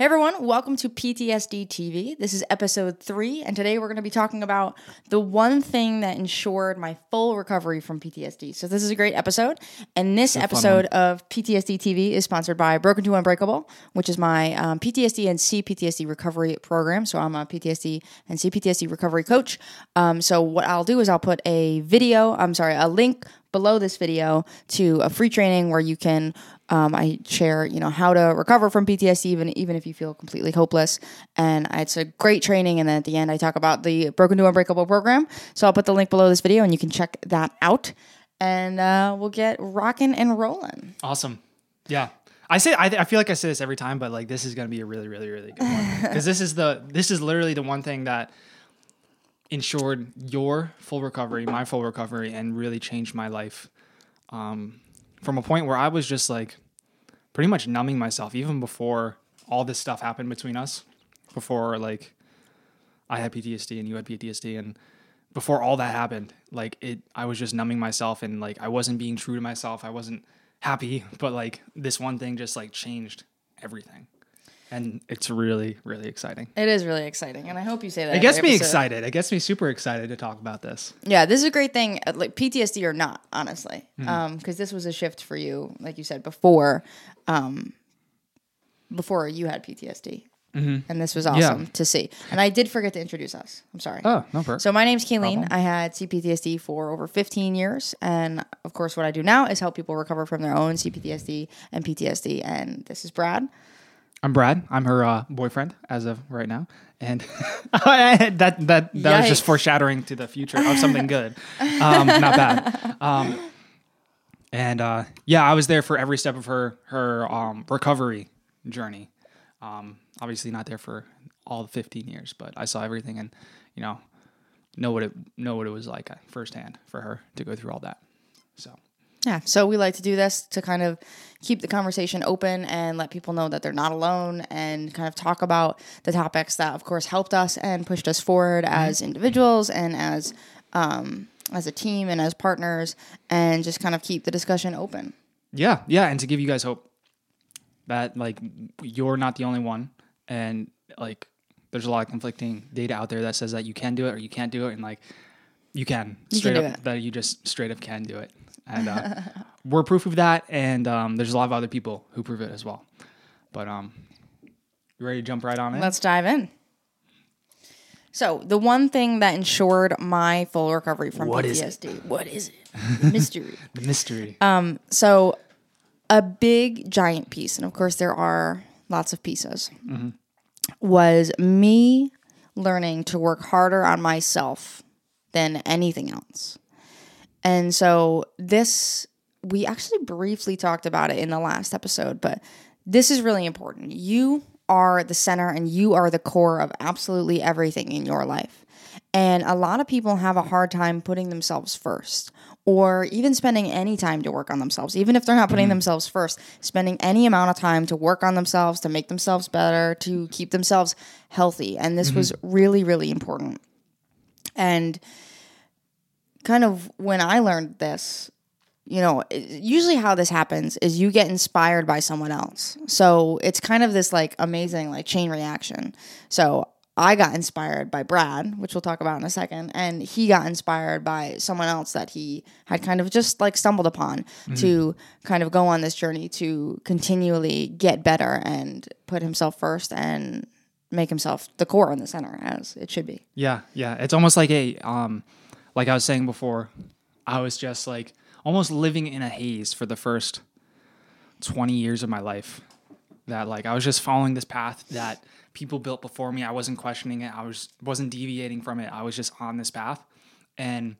Hey everyone, welcome to PTSD TV. This is episode three, and today we're going to be talking about the one thing that ensured my full recovery from PTSD. So, this is a great episode, and this episode of PTSD TV is sponsored by Broken to Unbreakable, which is my um, PTSD and CPTSD recovery program. So, I'm a PTSD and CPTSD recovery coach. Um, so, what I'll do is I'll put a video, I'm sorry, a link below this video to a free training where you can um, I share, you know, how to recover from PTSD, even even if you feel completely hopeless. And it's a great training. And then at the end, I talk about the Broken to Unbreakable program. So I'll put the link below this video, and you can check that out. And uh, we'll get rocking and rolling. Awesome. Yeah. I say I, I feel like I say this every time, but like this is gonna be a really, really, really good one because this is the this is literally the one thing that ensured your full recovery, my full recovery, and really changed my life. Um, from a point where I was just like pretty much numbing myself even before all this stuff happened between us, before like I had PTSD and you had PTSD and before all that happened, like it I was just numbing myself and like I wasn't being true to myself. I wasn't happy, but like this one thing just like changed everything. And it's really, really exciting. It is really exciting, and I hope you say that. It gets me episode. excited. It gets me super excited to talk about this. Yeah, this is a great thing, uh, like PTSD or not, honestly, Mm-hmm. Um, because this was a shift for you, like you said before, um, before you had PTSD, and this was awesome to see. And I did forget to introduce us. I'm sorry. Oh, no problem. So my name's Kayleen. I had CPTSD for over 15 years, and of course, what I do now is help people recover from their own CPTSD and PTSD. And this is Brad. I'm Brad. I'm her uh, boyfriend as of right now, and that that that was just foreshadowing to the future of something good, um, not bad. Um, and uh, yeah, I was there for every step of her her um, recovery journey. Um, obviously, not there for all 15 years, but I saw everything and you know know what it know what it was like uh, firsthand for her to go through all that. So Yeah. So we like to do this to kind of keep the conversation open and let people know that they're not alone and kind of talk about the topics that, of course, helped us and pushed us forward as individuals and as um, as a team and as partners, and just kind of keep the discussion open. Yeah, yeah, and to give you guys hope that like you're not the only one, and like there's a lot of conflicting data out there that says that you can do it or you can't do it, and like you can You straight can up that you just straight up can do it, and uh, we're proof of that, and um, there's a lot of other people who prove it as well. But um, you ready to jump right on it? Let's dive in. So the one thing that ensured my full recovery from What is PTSD, what is it? The mystery. the mystery. Um. So, a big giant piece, and of course, there are lots of pieces, was me learning to work harder on myself than anything else. And so, this, we actually briefly talked about it in the last episode, but this is really important. You are the center and you are the core of absolutely everything in your life. And a lot of people have a hard time putting themselves first or even spending any time to work on themselves, even if they're not putting mm. themselves first, spending any amount of time to work on themselves, to make themselves better, to keep themselves healthy. And this mm-hmm. was really, really important. And kind of when I learned this, you know, usually how this happens is you get inspired by someone else. So it's kind of this like amazing like chain reaction. So I got inspired by Brad, which we'll talk about in a second, and he got inspired by someone else that he had kind of just like stumbled upon to kind of go on this journey to continually get better and put himself first and make himself the core and the center as it should be. Yeah, yeah. It's almost like a um like I was saying before, I was just like almost living in a haze for the first 20 years of my life. That like I was just following this path that people built before me. I wasn't questioning it. I was wasn't deviating from it. I was just on this path. And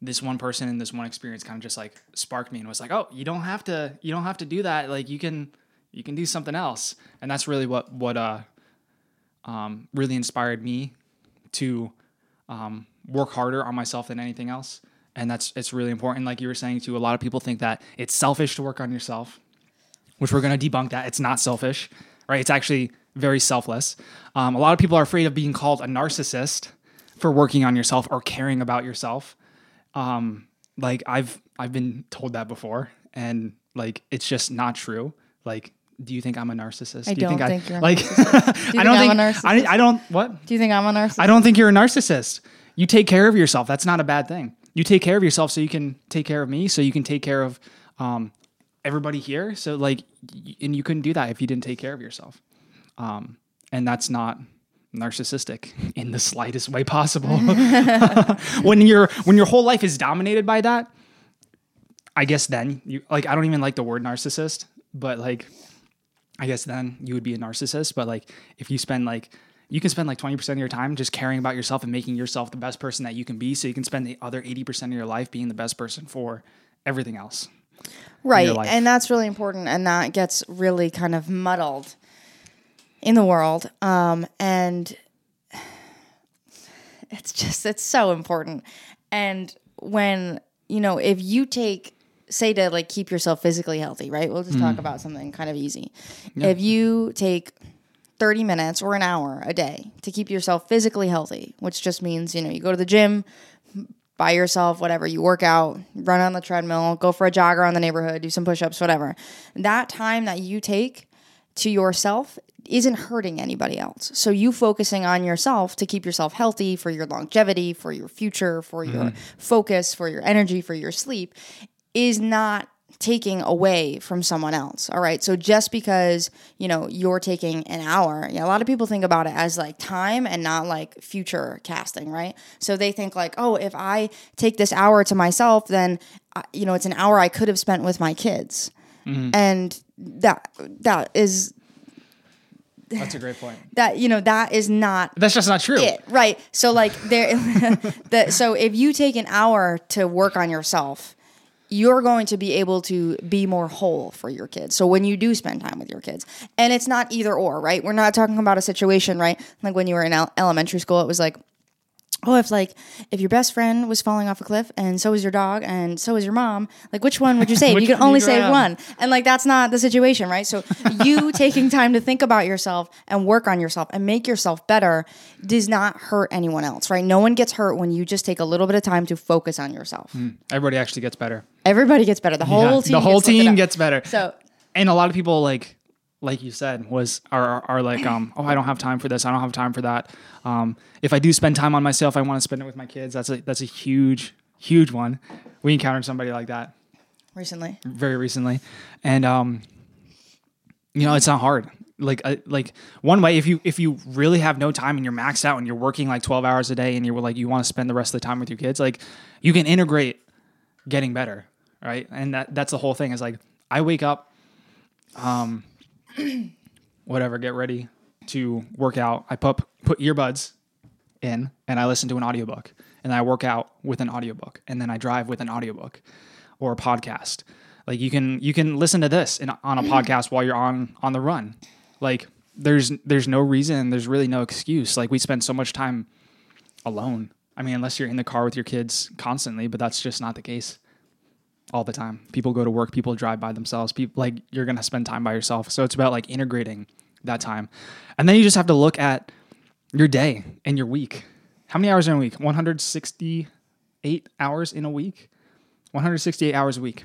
this one person and this one experience kind of just like sparked me and was like, "Oh, you don't have to you don't have to do that. Like you can you can do something else." And that's really what what uh um really inspired me to um, work harder on myself than anything else. And that's it's really important. Like you were saying too, a lot of people think that it's selfish to work on yourself, which we're going to debunk that. It's not selfish, right? It's actually very selfless. Um, a lot of people are afraid of being called a narcissist for working on yourself or caring about yourself. Um, like I've I've been told that before, and like it's just not true. Like do you think I'm a narcissist? I do you don't think you're a like? narcissist. Do you I don't think think I'm a I? I don't what Do you think I'm a narcissist? I don't think you're a narcissist. You take care of yourself. That's not a bad thing. You take care of yourself so you can take care of me, so you can take care of um, everybody here. So like, and you couldn't do that if you didn't take care of yourself. Um, and that's not narcissistic in the slightest way possible. when your when your whole life is dominated by that, I guess then you like I don't even like the word narcissist, but like I guess then you would be a narcissist. But like if you spend like you can spend like 20% of your time just caring about yourself and making yourself the best person that you can be so you can spend the other 80% of your life being the best person for everything else. right and that's really important and that gets really kind of muddled in the world um, and it's just it's so important. And when you know if you take say to like keep yourself physically healthy right? We'll just talk about something kind of easy. If you take 30 minutes or an hour a day to keep yourself physically healthy which just means you know you go to the gym by yourself, whatever. You work out, run on the treadmill, go for a jog around the neighborhood, do some push ups, whatever. That time that you take to yourself isn't hurting anybody else. So you focusing on yourself to keep yourself healthy for your longevity, for your future, for your mm-hmm. focus, for your energy, for your sleep is not taking away from someone else. All right. So just because, you know, you're taking an hour, you know, a lot of people think about it as like time and not like future casting, right? So they think like, oh, if I take this hour to myself, then, uh, you know, it's an hour I could have spent with my kids. And that, that is, That's a great point. that, you know, that is not That's just not true. it right so like there the, so if you take an hour to work on yourself you're going to be able to be more whole for your kids. So when you do spend time with your kids and it's not either or right? We're not talking about a situation right? Like when you were in el- elementary school it was like oh if like if your best friend was falling off a cliff and so was your dog and so was your mom like which one would you save? You can only save on? one. And like that's not the situation right? So you taking time to think about yourself and work on yourself and make yourself better does not hurt anyone else right? No one gets hurt when you just take a little bit of time to focus on yourself. Hmm. Everybody actually gets better. everybody gets better. The whole Yeah, team the whole gets team gets better. so and a lot of people like like you said was are are like um oh I don't have time for this. I don't have time for that. Um if I do spend time on myself I want to spend it with my kids. That's a that's a huge huge one. We encountered somebody like that. Recently. Very recently. And um you know it's not hard. Like uh, like one way if you if you really have no time and you're maxed out and you're working like 12 hours a day and you're like you want to spend the rest of the time with your kids like you can integrate getting better right? And that that's the whole thing is like i wake up um whatever get ready to work out. I put put earbuds in and i listen to an audiobook and i work out with an audiobook and then i drive with an audiobook or a podcast. Like you can you can listen to this in, on a podcast while you're on on the run. Like there's there's no reason there's really no excuse. Like we spend so much time alone. I mean unless you're in the car with your kids constantly but that's just not the case all the time. People go to work people drive by themselves people like you're gonna spend time by yourself. So it's about like integrating that time. And then you just have to look at your day and your week. How many hours in a week? 168 hours in a week? 168 hours a week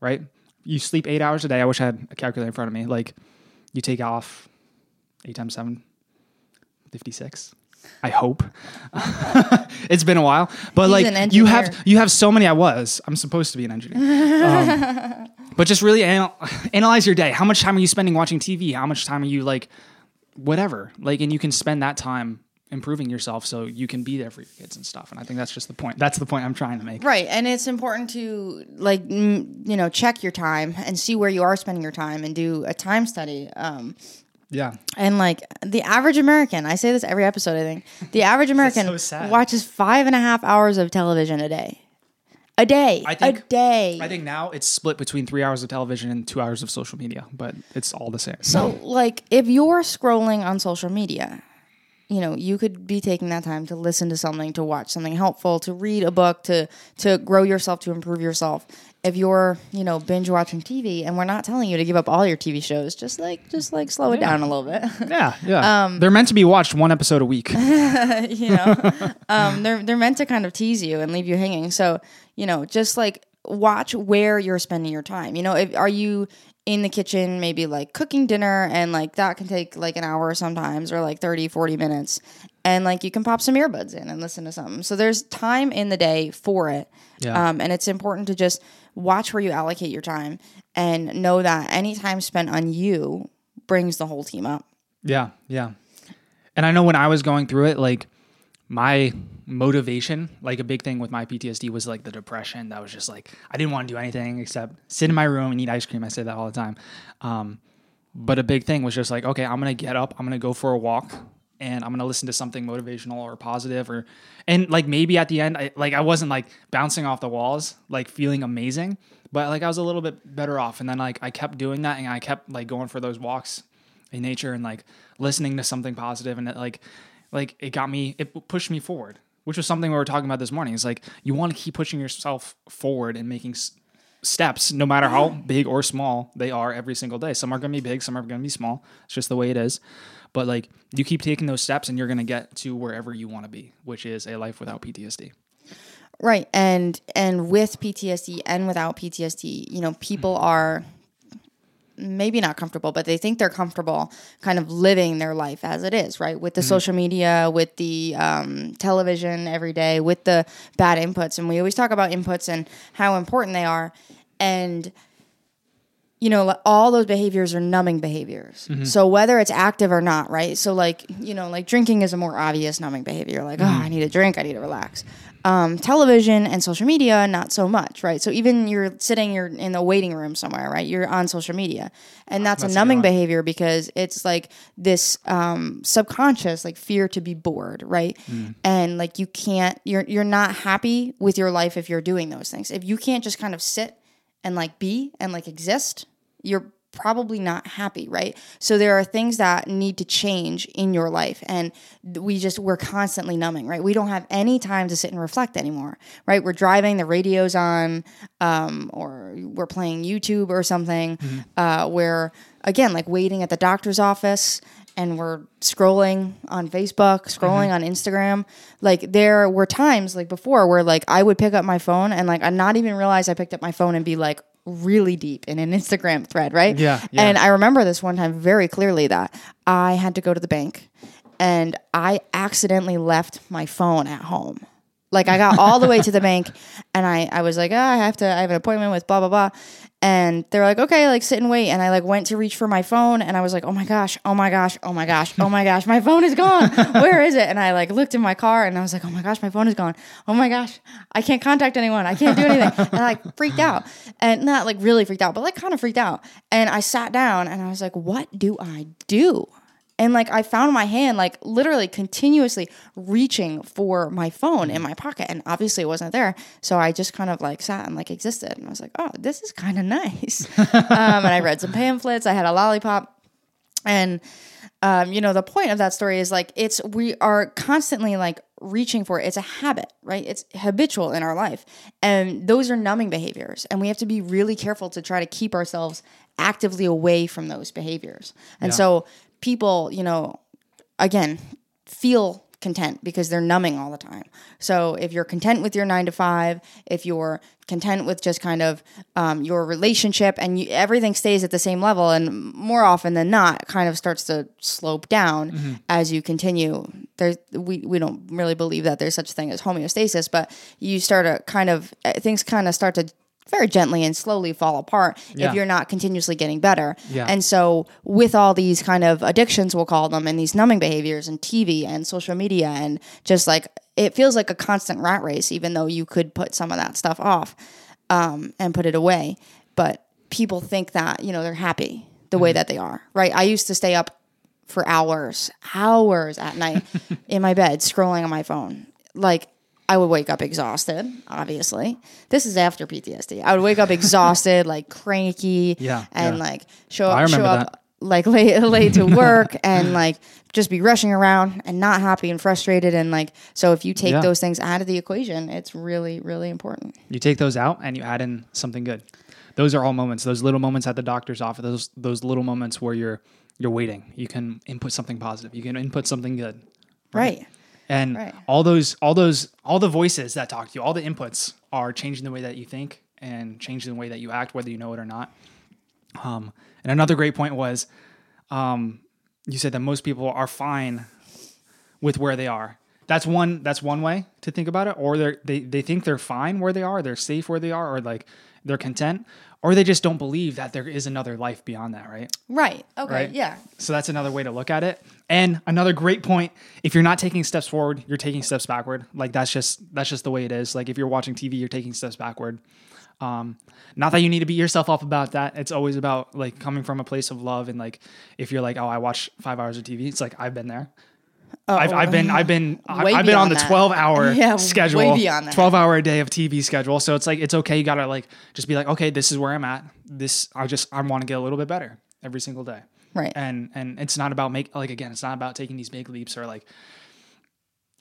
right? You sleep eight hours a day. I wish i had a calculator in front of me. Like you take off eight times seven 56 i hope. It's been a while but He's like you have you have so many i was. I'm supposed to be an engineer. Um, but just really anal- analyze your day. How much time are you spending watching tv how much time are you like whatever like and you can spend that time improving yourself so you can be there for your kids and stuff and i think that's just the point. That's the point i'm trying to make. Right, and it's important to like mm, you know check your time and see where you are spending your time and do a time study. Um, yeah and like the average American, I say this every episode. I think the average American so watches five and a half hours of television a day. A day, I think- a day. I think now it's split between three hours of television and two hours of social media, but it's all the same. So, like, if you're scrolling on social media, you know, you could be taking that time to listen to something, to watch something helpful, to read a book, to to grow yourself, to improve yourself. If you're, you know, binge watching TV, and we're not telling you to give up all your TV shows, just like just like slow it down a little bit. yeah, yeah. um, They're meant to be watched one episode a week. you know, um, they're they're meant to kind of tease you and leave you hanging. So, you know, just like watch where you're spending your time. You know, if are you in the kitchen, maybe like cooking dinner, and like that can take like an hour sometimes or like 30, 40 minutes. And like you can pop some earbuds in and listen to something. So there's time in the day for it. Yeah. Um, and it's important to just watch where you allocate your time and know that any time spent on you brings the whole team up. Yeah, yeah. And I know when I was going through it, like my motivation, like a big thing with my PTSD was like the depression. That was just like I didn't want to do anything except sit in my room and eat ice cream. I say that all the time. Um, but a big thing was just like, okay, I'm gonna get up, I'm gonna go for a walk, and I'm gonna listen to something motivational or positive, or and like maybe at the end, I, like I wasn't like bouncing off the walls, like feeling amazing, but like I was a little bit better off. And then like I kept doing that, and I kept like going for those walks in nature and like listening to something positive and it like like it got me it pushed me forward which was something we were talking about this morning. It's like you want to keep pushing yourself forward and making s- steps no matter how big or small they are every single day. Some are going to be big some are going to be small. It's just the way it is. But like you keep taking those steps and you're going to get to wherever you want to be which is a life without ptsd Right. And and with PTSD and without PTSD, you know, people mm. are maybe not comfortable, but they think they're comfortable kind of living their life as it is, right? With the mm-hmm. social media, with the um, television every day, with the bad inputs. And we always talk about inputs and how important they are. And you know, all those behaviors are numbing behaviors. Mm-hmm. So whether it's active or not, right? So like, you know, like drinking is a more obvious numbing behavior. Like, oh, I mm-hmm. need a drink, I need to relax. Um, television and social media, not so much, right? So even you're sitting, you're in the waiting room somewhere, right? You're on social media, and that's, That's a numbing behavior because it's like this um, subconscious, like fear to be bored, right? And like you can't, you're you're not happy with your life if you're doing those things. If you can't just kind of sit and like be and like exist, you're probably not happy, right? So there are things that need to change in your life and we just we're constantly numbing, right? We don't have any time to sit and reflect anymore, right? We're driving, the radio's on um or we're playing YouTube or something uh where again like waiting at the doctor's office and we're scrolling on Facebook, scrolling on Instagram. Like there were times like before where like I would pick up my phone and like I not even realize I picked up my phone and be like really deep in an Instagram thread, right? Yeah, yeah. And I remember this one time very clearly that I had to go to the bank and I accidentally left my phone at home. Like I got all the way to the bank and I, I was like, oh, I have to, I have an appointment with blah, blah, blah. And they're like, okay, like sit and wait. And I like went to reach for my phone and I was like, oh my gosh, oh my gosh, oh my gosh, oh my gosh, my phone is gone. Where is it? And I like looked in my car and I was like, oh my gosh, my phone is gone. Oh my gosh, I can't contact anyone. I can't do anything. And I like freaked out and not like really freaked out, but like kind of freaked out. And I sat down and I was like, what do I do? And like I found my hand like literally continuously reaching for my phone in my pocket and obviously it wasn't there. So I just kind of like sat and like existed and I was like, "Oh, this is kind of nice." um, and I read some pamphlets, I had a lollipop and um, you know the point of that story is like it's we are constantly like reaching for it. it's a habit right it's habitual in our life and those are numbing behaviors and we have to be really careful to try to keep ourselves actively away from those behaviors and Yeah. so people you know again feel content because they're numbing all the time. So if you're content with your nine to five, if you're content with just kind of um, your relationship and you, everything stays at the same level, and more often than not, kind of starts to slope down as you continue. There's we we don't really believe that there's such a thing as homeostasis, but you start to kind of uh, things kind of start to very gently and slowly fall apart Yeah. if you're not continuously getting better. Yeah. And so with all these kind of addictions we'll call them and these numbing behaviors and TV and social media and just like it feels like a constant rat race even though you could put some of that stuff off um, and put it away. But people think that, you know, they're happy the way that they are. Right? I used to stay up for hours, hours at night in my bed scrolling on my phone. Like I would wake up exhausted, obviously. This is after PTSD. I would wake up exhausted, like cranky, Yeah, and yeah. like show up, show up that. like late, late to work, and like just be rushing around and not happy and frustrated. And like, so if you take Yeah. those things out of the equation, it's really, really important. You take those out and you add in something good. Those are all moments. Those little moments at the doctor's office. Those those little moments where you're you're waiting. You can input something positive. You can input something good. Right. And Right. all those all those all the voices that talk to you, all the inputs are changing the way that you think and changing the way that you act, whether you know it or not. Um, and another great point was, um, you said that most people are fine with where they are. That's one. That's one way to think about it. Or they they they think they're fine where they are. They're safe where they are, or like they're content, or they just don't believe that there is another life beyond that. Right. Right. Okay. Right. Yeah. So that's another way to look at it. And another great point, if you're not taking steps forward, you're taking steps backward. Like that's just that's just the way it is. Like if you're watching TV, you're taking steps backward. Um, not that you need to beat yourself up about that. It's always about like coming from a place of love and like if you're like, oh, I watch five hours of TV, it's like I've been there. I've, I've been I've been I've, Oh, I've been on the that. 12 hour Yeah, schedule. 12 hour a day of tv schedule so it's like it's okay you gotta like just be like okay this is where i'm at this i just i want to get a little bit better every single day Right. and and it's not about make like again it's not about taking these big leaps or like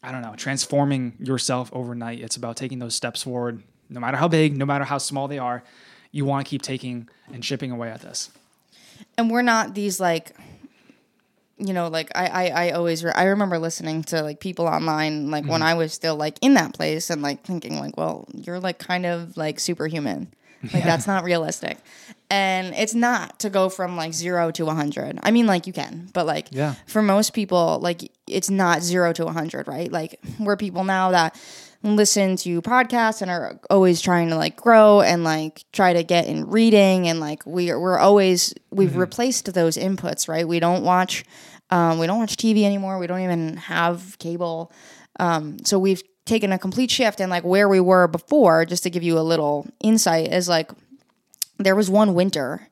i don't know transforming yourself overnight. It's about taking those steps forward. No matter how big no matter how small they are you want to keep taking and chipping away at this. And we're not these like you know like i i, I always re- i remember listening to like people online like when mm-hmm. i was still like in that place and like thinking like well you're like kind of like superhuman like that's not realistic. And it's not to go from like zero to 100 i mean like you can but like Yeah. for most people like it's not zero to 100 right? Like we're people now that listen to podcasts and are always trying to like grow and like try to get in reading and like we are, we're always we've replaced those inputs right? We don't watch um, we don't watch tv anymore. We don't even have cable. Um, so we've taken a complete shift and like where we were before just to give you a little insight is like there was one winter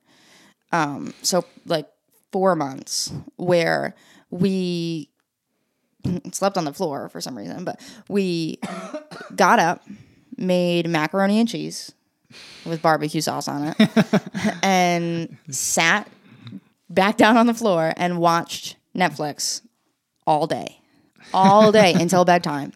um, so like four months where we slept on the floor for some reason, but we got up, made macaroni and cheese with barbecue sauce on it, and sat back down on the floor and watched Netflix all day, all day until bedtime,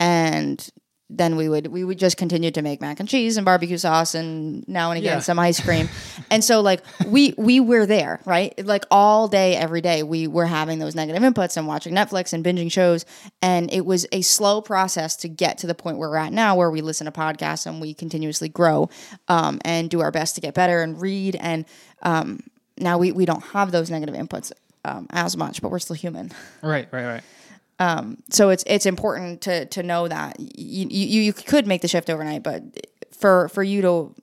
and then we would we would just continue to make mac and cheese and barbecue sauce and now and again Yeah. some ice cream. And so like we we were there right? Like all day every day we were having those negative inputs and watching netflix and binging shows. And it was a slow process to get to the point where we're at now where we listen to podcasts and we continuously grow um, and do our best to get better and read. And um, now we, we don't have those negative inputs um, as much but we're still human. Right right right Um, so it's it's important to to know that you, you you could make the shift overnight, but for for you to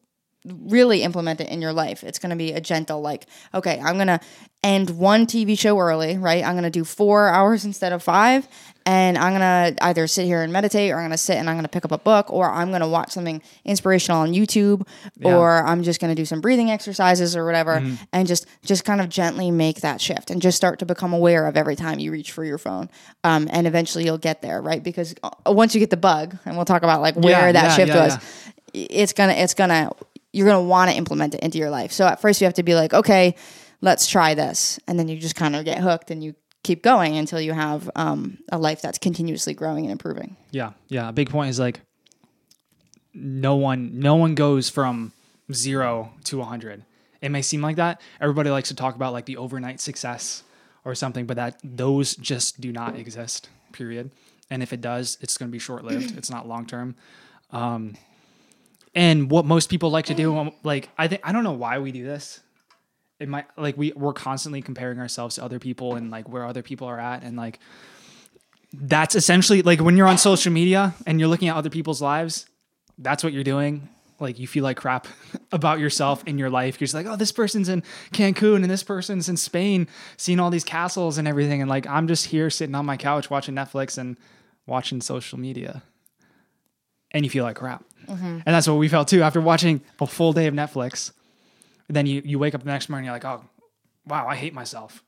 really implement it in your life, it's going to be a gentle like, okay, I'm going to end one TV show early, right? I'm going to do 4 hours instead of 5, and I'm to either sit here and meditate or I'm to sit and I'm to pick up a book or I'm to watch something inspirational on YouTube or I'm just to do some breathing exercises or whatever and just just kind of gently make that shift and just start to become aware of every time you reach for your phone. Um, and eventually you'll get there, right? Because uh, once you get the bug, and we'll talk about like where Yeah, that yeah, shift yeah, was, it's gonna it's gonna you're gonna want to implement it into your life. So at first you have to be like, okay, let's try this, and then you just kind of get hooked and you keep going until you have um, a life that's continuously growing and improving. Yeah, yeah. A big point is like no one no one goes from zero to a hundred. It may seem like that. Everybody likes to talk about like the overnight success or something, but that those just do not exist. Period. And if it does, it's going to be short lived. it's not long term. Um, and what most people like to do, like I think I don't know why we do this. It might like we we're constantly comparing ourselves to other people and like where other people are at and like that's essentially like when you're on social media and you're looking at other people's lives, that's what you're doing. Like you feel like crap about yourself in your life. You're just like, oh, this person's in Cancun and this person's in Spain, seeing all these castles and everything. And like I'm just here sitting on my couch watching Netflix and watching social media. And you feel like crap. Mm-hmm. And that's what we felt too after watching a full day of Netflix. Then you, you wake up the next morning, you're like, oh, wow, I hate myself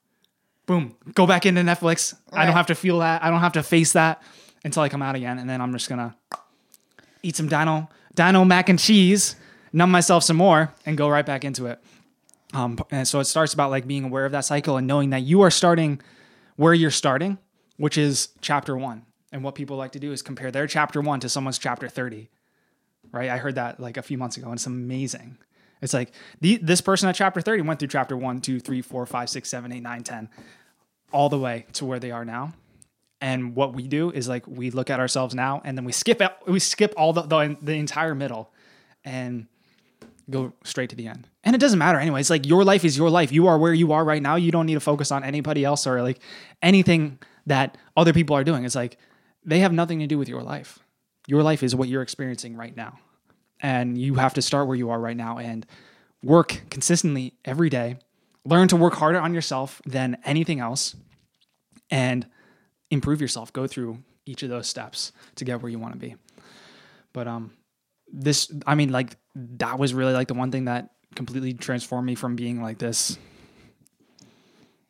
boom, go back into Netflix. I don't have to feel that. I don't have to face that until I come out again. And then I'm just gonna eat some dino dino mac and cheese, numb myself some more, and go right back into it. Um, and so it starts about like being aware of that cycle and knowing that you are starting where you're starting, which is chapter one. And what people like to do is compare their chapter one to someone's chapter 30. Right? I heard that like a few months ago, and it's amazing. It's like the, this person at chapter 30 went through chapter one, two, three, four, five, six, seven, eight, nine, 10, all the way to where they are now. And what we do is like we look at ourselves now and then we skip out, we skip all the, the, the entire middle and go straight to the end. And it doesn't matter anyway. It's like your life is your life. You are where you are right now. You don't need to focus on anybody else or like anything that other people are doing. It's like they have nothing to do with your life. Your life is what you're experiencing right now. And you have to start where you are right now and work consistently every day. Learn to work harder on yourself than anything else and improve yourself. Go through each of those steps to get where you want to be. But um this I mean like that was really like the one thing that completely transformed me from being like this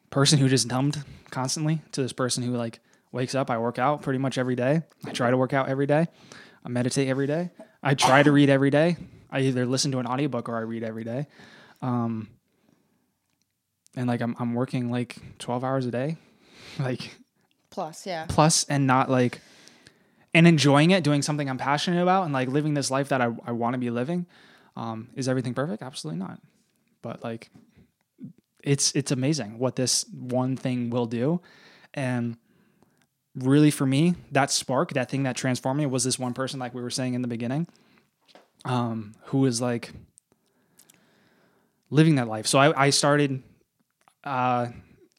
person who just numbed constantly to this person who like wakes up, I work out pretty much every day. I try to work out every day. I meditate every day. I try to read every day. I either listen to an audiobook or I read every day. Um, and like I'm I'm working like 12 hours a day. Like Plus, yeah. plus and not like and enjoying it, doing something I'm passionate about and like living this life that I, I want to be living. Um, is everything perfect? Absolutely not. But like it's it's amazing what this one thing will do. And really for me, that spark, that thing that transformed me was this one person, like we were saying in the beginning, um, who was like living that life. So I, I started uh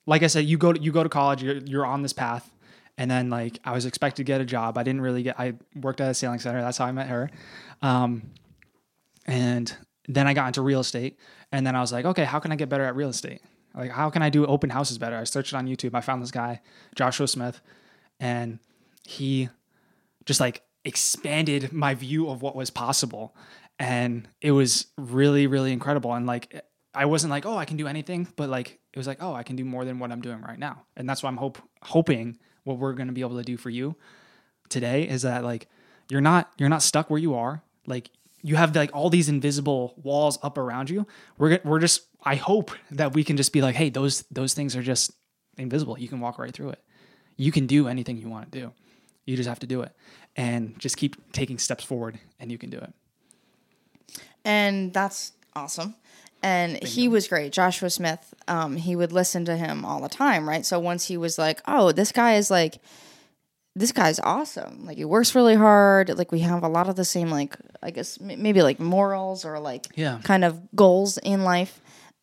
like I said, you go to you go to college, you're you're on this path. And then like I was expected to get a job. I didn't really get I worked at a sailing center. That's how I met her. Um, and then I got into real estate. And then I was like, okay, how can I get better at real estate? Like, how can I do open houses better? I searched it on YouTube. I found this guy, Joshua Smith, and he just like expanded my view of what was possible. And it was really, really incredible. And like, I wasn't like, oh, I can do anything, but like, it was like, oh, I can do more than what I'm doing right now. And that's what I'm hope hoping what we're going to be able to do for you today is that like, you're not, you're not stuck where you are. Like, you have like all these invisible walls up around you. We're we're just I hope that we can just be like, hey, those those things are just invisible. You can walk right through it. You can do anything you want to do. You just have to do it and just keep taking steps forward, and you can do it. And that's awesome. And he was great. Joshua Smith, um, he would listen to him all the time, right? So once he was like, oh, this guy is like, this guy's awesome. Like he works really hard. Like we have a lot of the same, like, I guess m- maybe like morals or like Yeah. kind of goals in life.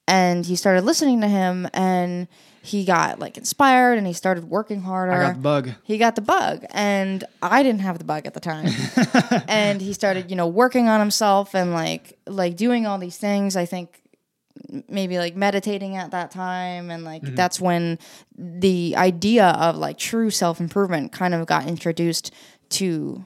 And he started listening to him and he got like inspired and he started working harder. I got the bug. he got the bug and i didn't have the bug at the time. And he started you know working on himself and like like doing all these things i think maybe like meditating at that time. And like that's when the idea of like true self-improvement kind of got introduced to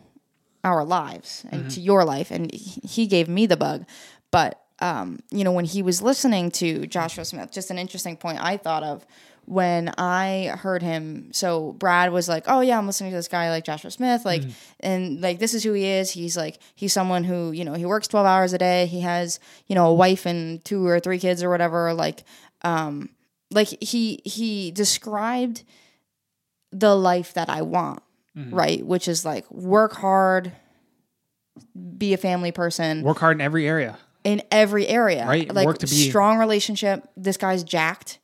our lives and to your life. And he he gave me the bug. But um, you know when he was listening to joshua smith just an interesting point i thought of when i heard him so brad was like oh yeah i'm listening to this guy like joshua smith like and like this is who he is. He's like he's someone who you know he works 12 hours a day. He has you know a wife and two or three kids or whatever like um like he he described the life that i want right? Which is like work hard be a family person. Work hard in every area. in every area. Right, like work to be- strong relationship. This guy's jacked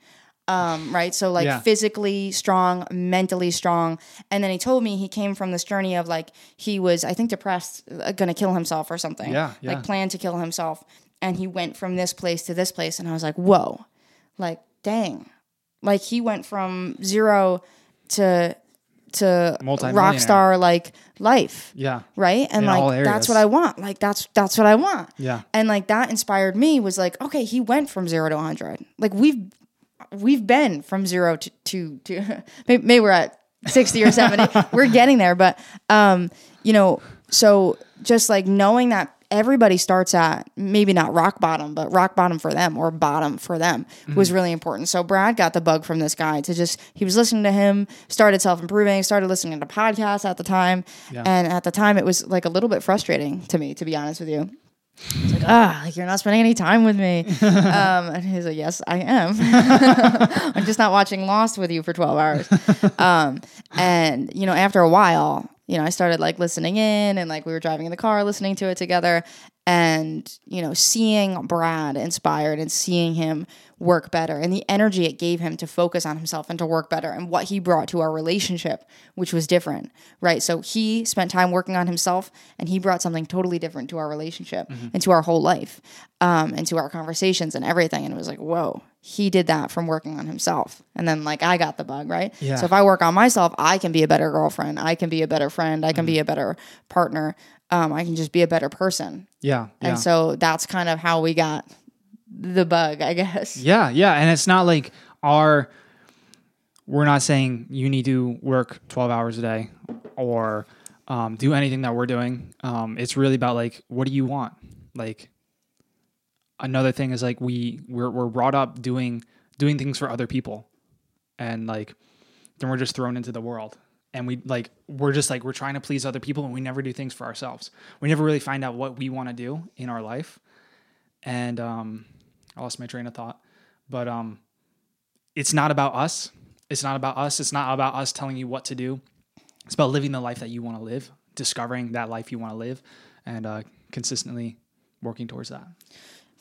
um, right? So like Yeah. physically strong mentally strong. And then he told me he came from this journey of like he was i think depressed uh, gonna kill himself or something. Yeah, yeah. like planned to kill himself. And he went from this place to this place. And i was like whoa. Like dang. Like he went from zero to to rock star like life. Yeah. right? And In like that's what i want. Like that's that's what i want. Yeah. and like that inspired me was like okay he went from zero to 100 like we've we've been from zero to to, to maybe, maybe we're at 60 or 70 we're getting there but um you know so just like knowing that everybody starts at maybe not rock bottom but rock bottom for them or bottom for them Mm-hmm. was really important so brad got the bug from this guy to just he was listening to him started self-improving started listening to podcasts at the time Yeah. and at the time it was like a little bit frustrating to me to be honest with you it's like, ah, like you're not spending any time with me. um, and he's like, yes, I am. I'm just not watching Lost with you for 12 hours. Um, and, you know, after a while, you know, I started like listening in and like we were driving in the car listening to it together. and you know seeing brad inspired and seeing him work better and the energy it gave him to focus on himself and to work better and what he brought to our relationship which was different right? So he spent time working on himself and he brought something totally different to our relationship and to our whole life um, and to our conversations and everything. And it was like whoa he did that from working on himself. And then like i got the bug right? Yeah. so if i work on myself i can be a better girlfriend. I can be a better friend. I can be a better partner. Um, i can just be a better person. Yeah. Yeah. and so that's kind of how we got the bug, I guess. Yeah, yeah, and it's not like our we're not saying you need to work 12 hours a day or um, do anything that we're doing. Um, it's really about like what do you want? Like another thing is like we we're we're brought up doing doing things for other people. And like then we're just thrown into the world. And we like we're just like we're trying to please other people and we never do things for ourselves. We never really find out what we want to do in our life. And um I lost my train of thought. But um it's not about us. It's not about us. It's not about us telling you what to do. It's about living the life that you want to live, discovering that life you want to live, and uh, consistently working towards that.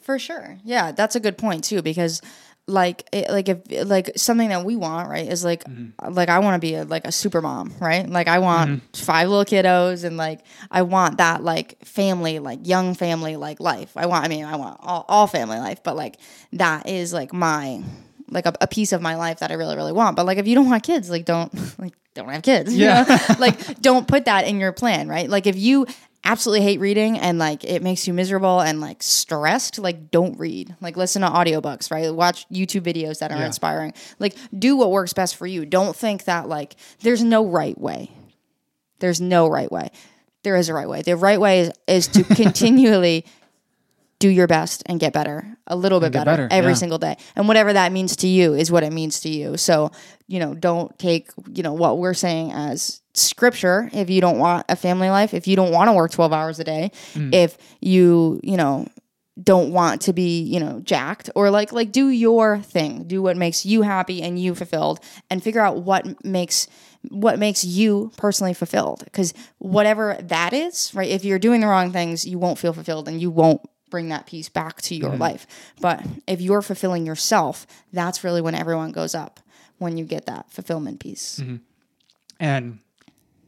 For sure. Yeah, that's a good point too because like it, like if like something that we want, right, is like mm-hmm. like I want to be a, like a super mom, right? Like I want mm-hmm. five little kiddos and like I want that like family, like young family like life. I want I mean, I want all, all family life, but like that is like my like a, a piece of my life that I really really want. But like if you don't want kids, like don't like don't have kids. you Yeah. know? like don't put that in your plan, right? Like if you absolutely hate reading and like it makes you miserable and like stressed, like don't read. Like listen to audiobooks, right? Watch YouTube videos that are Yeah. inspiring. Like do what works best for you. Don't think that like there's no right way. There's no right way. There is a right way. The right way is, is to continually do your best and get better a little bit better, better, every yeah. single day. And whatever that means to you is what it means to you. So you know don't take you know what we're saying as scripture. If you don't want a family life if you don't want to work 12 hours a day Mm. if you you know don't want to be you know jacked or like like do your thing. Do what makes you happy and you fulfilled and figure out what makes what makes you personally fulfilled. Because whatever that is right if you're doing the wrong things you won't feel fulfilled and you won't bring that piece back to your life but if you're fulfilling yourself that's really when everyone goes up when you get that fulfillment piece And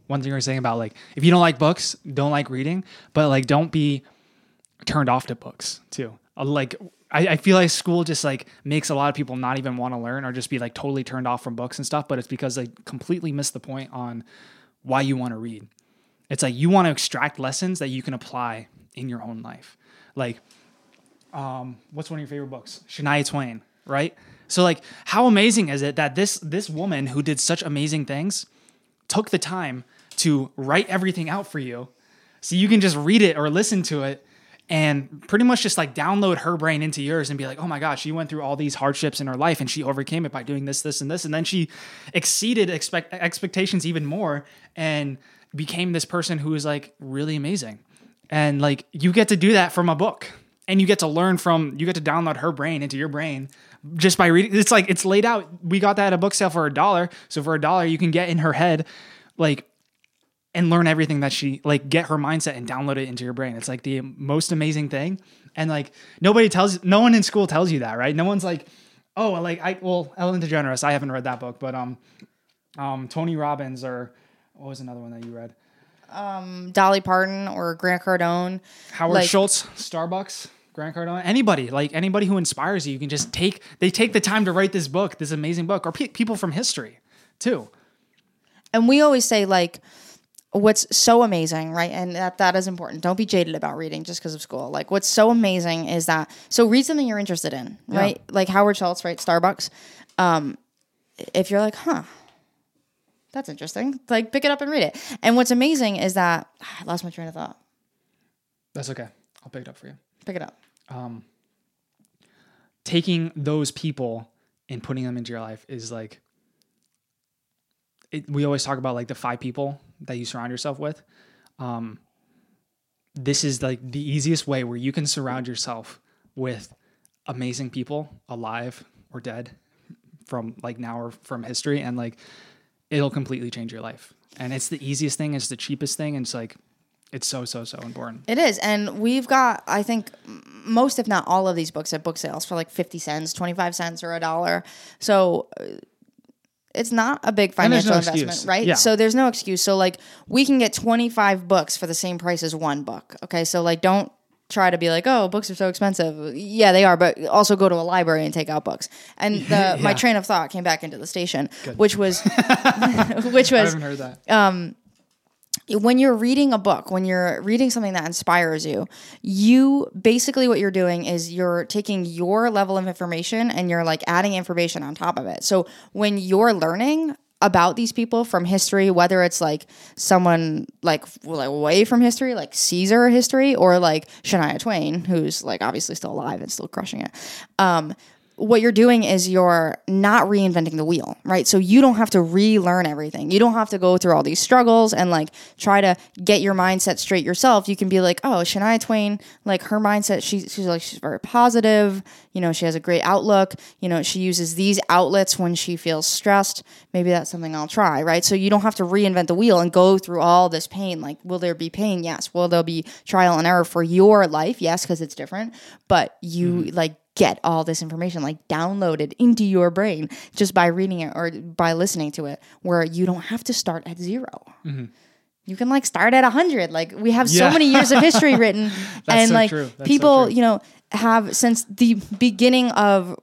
one thing you were saying about like if you don't like books, don't like reading, but like don't be turned off to books too. Uh, Like I, I feel like school just like makes a lot of people not even want to learn or just be like totally turned off from books and stuff. But it's because they completely miss the point on why you want to read. It's like you want to extract lessons that you can apply in your own life. Like um, what's one of your favorite books? Shania Twain, right? So like, how amazing is it that this this woman who did such amazing things took the time to write everything out for you, so you can just read it or listen to it, and pretty much just like download her brain into yours and be like, oh my gosh, she went through all these hardships in her life and she overcame it by doing this, this, and this, and then she exceeded expect expectations even more and became this person who is like really amazing, and like you get to do that from a book. And you get to learn from you get to download her brain into your brain just by reading. It's like it's laid out. We got that at a book sale for a dollar. So for a dollar you can get in her head like and learn everything that she like get her mindset and download it into your brain. It's like the most amazing thing. And like nobody tells no one in school tells you that right? No one's like oh like i well ellen degeneres i haven't read that book but um um tony robbins or what was another one that you read dolly parton or grant cardone. Howard Like- Schultz, Starbucks, Grant Cardone, anybody like anybody who inspires you, you can just take they take the time to write this book, this amazing book, or pe- people from history too. and we always say like what's so amazing right? And that that is important. Don't be jaded about reading just because of school. Like what's so amazing is that so read something you're interested in right? Like howard schultz right? Starbucks. Um if you're like huh that's interesting like pick it up and read it and what's amazing is that i lost my train of thought That's okay. I'll pick it up for you. pick it up Taking those people and putting them into your life is like it, we always talk about like the five people that you surround yourself with. Um, this is like the easiest way where you can surround yourself with amazing people, alive or dead, from like now or from history, and like it'll completely change your life. And it's the easiest thing, it's the cheapest thing, and it's like It's so so so important. It is. And we've got, I think, most, if not all of these books at book sales for like 50 cents, 25 cents, or a dollar. So uh, it's not a big financial no investment, excuse. right? Yeah. So there's no excuse. So, like, we can get 25 books for the same price as one book. Okay. So, like, don't try to be like, oh, books are so expensive. Yeah, they are, but also go to a library and take out books. And the, my train of thought came back into the station, which was, which was, I haven't heard that. Um, when you're reading a book, when you're reading something that inspires you, you basically what you're doing is you're taking your level of information and you're like adding information on top of it. So when you're learning about these people from history, whether it's like someone like like from history, like Caesar history, or like Shania Twain, who's like obviously still alive and still crushing it. Um, what you're doing is you're not reinventing the wheel, right? So you don't have to relearn everything. You don't have to go through all these struggles and like try to get your mindset straight yourself. You can be like, oh, Shania Twain, like her mindset, she, she's like, she's very positive. You know, she has a great outlook. You know, she uses these outlets when she feels stressed. Maybe that's something I'll try, right? So you don't have to reinvent the wheel and go through all this pain. Like, will there be pain? Yes. Will there be trial and error for your life? Yes, because it's different. But you mm-hmm. like, get all this information like downloaded into your brain just by reading it or by listening to it where you don't have to start at 0 you can like start at 100 like we have so many years of history written and so like so people true. you know have since the beginning of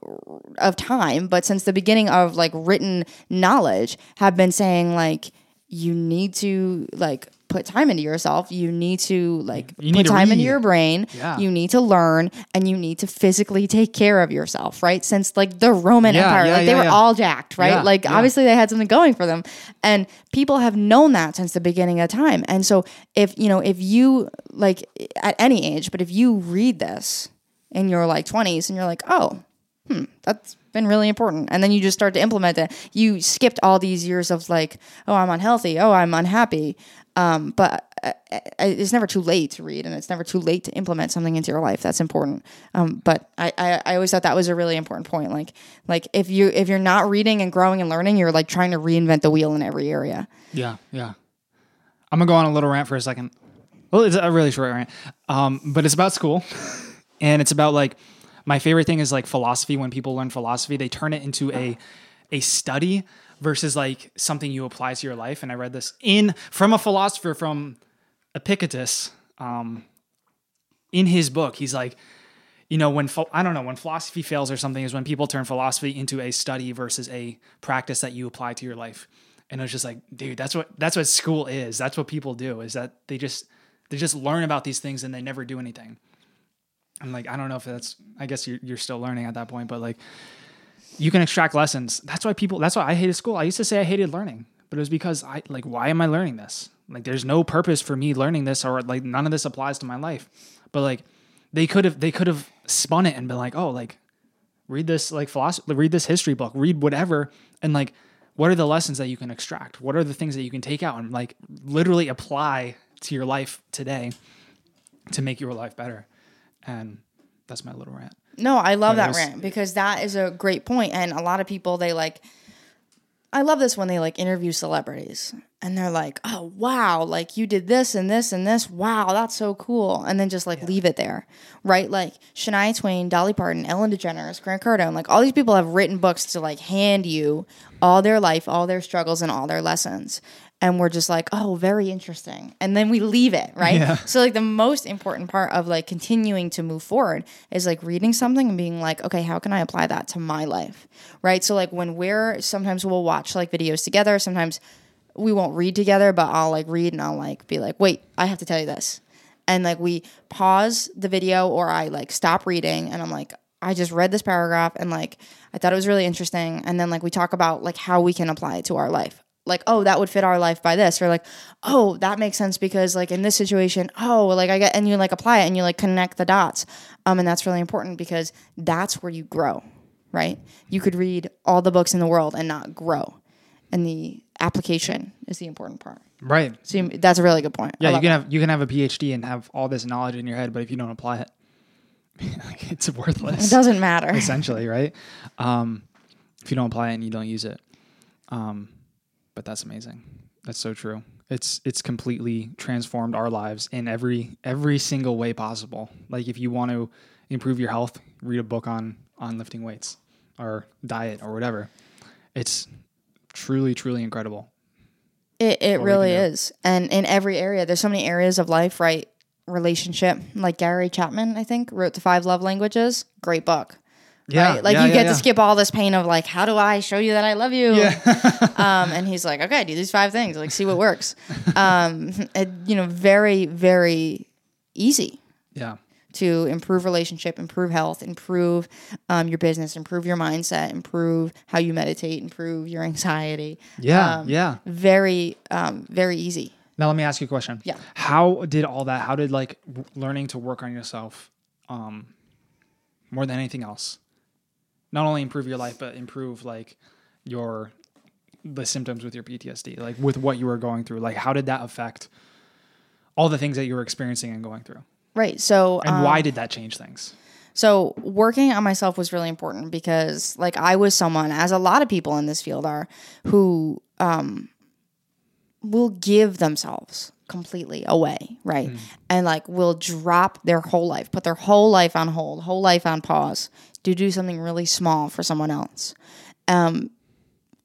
of time but since the beginning of like written knowledge have been saying like you need to like put time into yourself. You need to like You put time into your brain. Yeah. you need to learn and you need to physically take care of yourself right? Since like the roman Yeah, empire yeah, like they were all jacked right? Like obviously they had something going for them. And people have known that since the beginning of time. And so if you know if you like at any age but if you read this in your like 20s and you're like oh hmm that's been really important. And then you just start to implement it. You skipped all these years of like oh i'm unhealthy. Oh i'm unhappy um, but uh, uh, it's never too late to read and it's never too late to implement something into your life that's important um, but I, I, I always thought that was a really important point like like if you if you're not reading and growing and learning you're like trying to reinvent the wheel in every area Yeah, yeah. I'm gonna go on a little rant for a second. Well, it's a really short rant, um, but it's about school, and it's about like my favorite thing is like philosophy. When people learn philosophy, they turn it into a a study versus like something you apply to your life. And I read this in from a philosopher from Epictetus. Um, in his book, he's like, you know, when I don't know when philosophy fails or something is when people turn philosophy into a study versus a practice that you apply to your life. And it was just like, dude, that's what that's what school is. That's what people do. Is that they just they just learn about these things and they never do anything. I'm like, I don't know if that's. I guess you're you're still learning at that point, but like, you can extract lessons. That's why people. That's why I hated school. I used to say I hated learning, but it was because I like, why am I learning this? Like, there's no purpose for me learning this, or like none of this applies to my life. But like, they could have they could have spun it and been like, oh, like, read this like philosophy, read this history book, read whatever, and like, what are the lessons that you can extract? What are the things that you can take out and like literally apply to your life today to make your life better? And that's my little rant. No, I love that was- rant because that is a great point. And a lot of people, they like, I love this when they like interview celebrities and they're like, oh, wow, like you did this and this and this. Wow, that's so cool. And then just like leave it there, right? Like Shania Twain, Dolly Parton, Ellen DeGeneres, Grant Cardone, like all these people have written books to like hand you all their life, all their struggles, and all their lessons. And we're just like, oh, very interesting. And then we leave it, right? Yeah. So like the most important part of like continuing to move forward is like reading something and being like, okay, how can I apply that to my life? Right? So like when we're sometimes we'll watch like videos together, sometimes we won't read together, but I'll like read and I'll like be like, "Wait, I have to tell you this." And like we pause the video or I like stop reading and I'm like, I just read this paragraph and like I thought it was really interesting and then like we talk about like how we can apply it to our life like oh that would fit our life by this or like oh that makes sense because like in this situation oh like i get and you like apply it and you like connect the dots um and that's really important because that's where you grow right you could read all the books in the world and not grow and the application is the important part Right. so you, that's a really good point Yeah, you can that. have you can have a PhD and have all this knowledge in your head, but if you don't apply it, it's worthless. it doesn't matter essentially, right? Um, if you don't apply it and you don't use it, um, but that's amazing. That's so true. It's it's completely transformed our lives in every every single way possible. Like if you want to improve your health, read a book on on lifting weights or diet or whatever. It's truly truly incredible. It it we really is. And in every area, there's so many areas of life, right? Relationship, like Gary Chapman, I think, wrote the Five Love Languages. Great book. Right? Like you get to skip all this pain of like, how do I show you that I love you? um, and he's like, okay, do these five things, like see what works. um, it, you know, very very easy Yeah. to improve relationship, improve health, improve um, your business, improve your mindset, improve how you meditate, improve your anxiety. Yeah. Um, yeah. Very um, very easy. Now let me ask you a question. Yeah. How did all that? How did like w- learning to work on yourself, um, more than anything else, not only improve your life but improve like your the symptoms with your PTSD, like with what you were going through. Like how did that affect all the things that you were experiencing and going through, Right. So and um, why did that change things? So working on myself was really important because like I was someone, as a lot of people in this field are, who um, will give themselves completely away, right? And like will drop their whole life, put their whole life on hold, whole life on pause to do something really small for someone else. Um,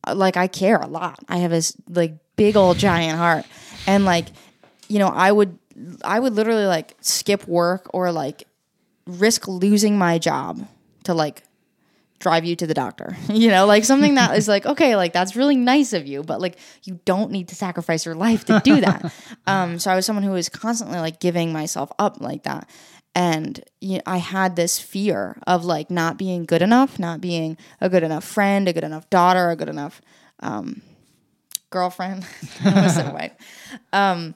like I care a lot. I have this like big old giant heart, and like you know, I would I would literally like skip work or like risk losing my job to like drive you to the doctor. You know, like something that is like, okay, like that's really nice of you, but like you don't need to sacrifice your life to do that. um, so I was someone who was constantly like giving myself up like that. And you know, I had this fear of like not being good enough, not being a good enough friend, a good enough daughter, a good enough um, girlfriend. I almost said wife. Um,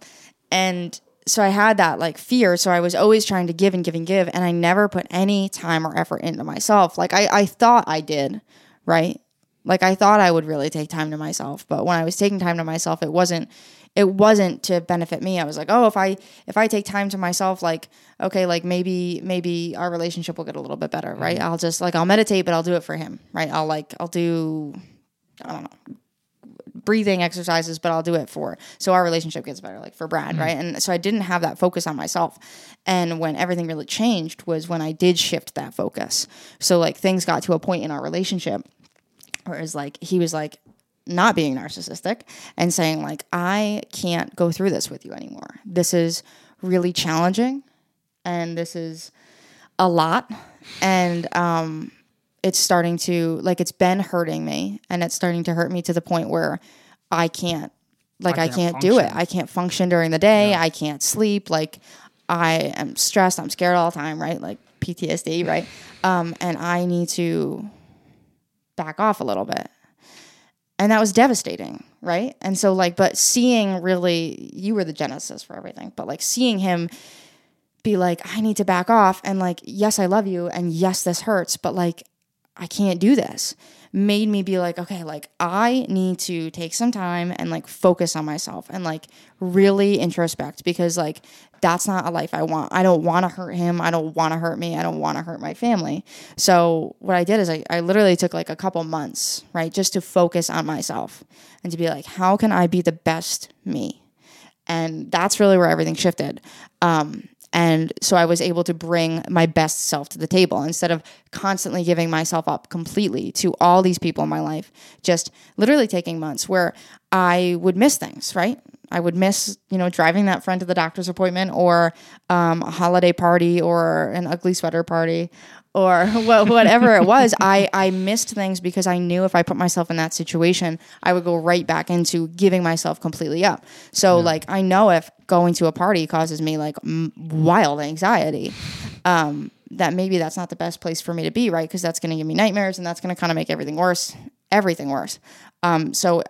and so I had that like fear. So I was always trying to give and give and give, and I never put any time or effort into myself. Like I, I thought I did, right? Like I thought I would really take time to myself, but when I was taking time to myself, it wasn't it wasn't to benefit me. I was like, oh, if I if I take time to myself, like okay, like maybe maybe our relationship will get a little bit better, right? Mm-hmm. I'll just like I'll meditate, but I'll do it for him, right? I'll like I'll do I don't know breathing exercises, but I'll do it for so our relationship gets better, like for Brad, mm-hmm. right? And so I didn't have that focus on myself. And when everything really changed was when I did shift that focus. So like things got to a point in our relationship where it was like he was like not being narcissistic and saying like I can't go through this with you anymore. This is really challenging and this is a lot and um it's starting to like it's been hurting me and it's starting to hurt me to the point where I can't like I can't can't, do it. I can't function during the day. I can't sleep. Like I am stressed. I'm scared all the time, right? Like PTSD, right? Um, and I need to back off a little bit. And that was devastating, right? And so like but seeing really you were the genesis for everything, but like seeing him be like I need to back off and like yes, I love you and yes, this hurts, but like I can't do this made me be like, okay, like I need to take some time and like focus on myself and like really introspect because like that's not a life I want. I don't want to hurt him. I don't want to hurt me. I don't want to hurt my family. So what I did is I, I literally took like a couple months, right, just to focus on myself and to be like, how can I be the best me? And that's really where everything shifted. Um, and so I was able to bring my best self to the table instead of constantly giving myself up completely to all these people in my life, just literally taking months where I would miss things, right? I would miss, you know, driving that friend to the doctor's appointment or um, a holiday party or an ugly sweater party or whatever it was. I, I missed things because I knew if I put myself in that situation, I would go right back into giving myself completely up. So, like, I know if going to a party causes me like m- wild anxiety, um, that maybe that's not the best place for me to be, right? Because that's going to give me nightmares and that's going to kind of make everything worse, everything worse. Um, so,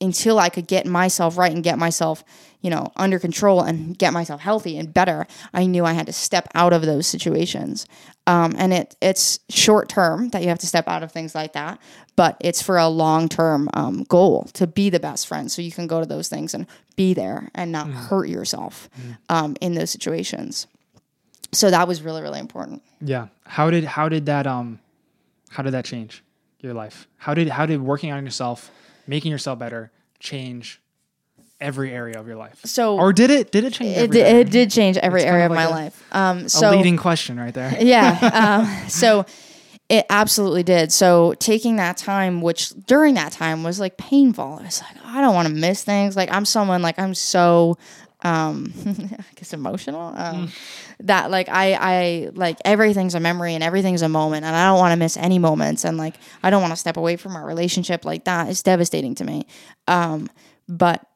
until I could get myself right and get myself, you know, under control and get myself healthy and better, I knew I had to step out of those situations. Um, and it it's short term that you have to step out of things like that, but it's for a long term um, goal to be the best friend. So you can go to those things and be there and not hurt yourself um, in those situations. So that was really really important. Yeah. How did how did that um how did that change your life? How did how did working on yourself, making yourself better, change every area of your life. So- or did it? Did it change? It, every di- it did change every It's area of of my a- life. Um, a so leading question right there. yeah. Um, so it absolutely did. So taking that time, which during that time was like painful. I was like I don't want to miss things. Like I'm someone like I'm so um I guess emotional. Um that like I I like everything's a memory and everything's a moment and I don't want to miss any moments and like I don't want to step away from our relationship like that. It's devastating to me. Um but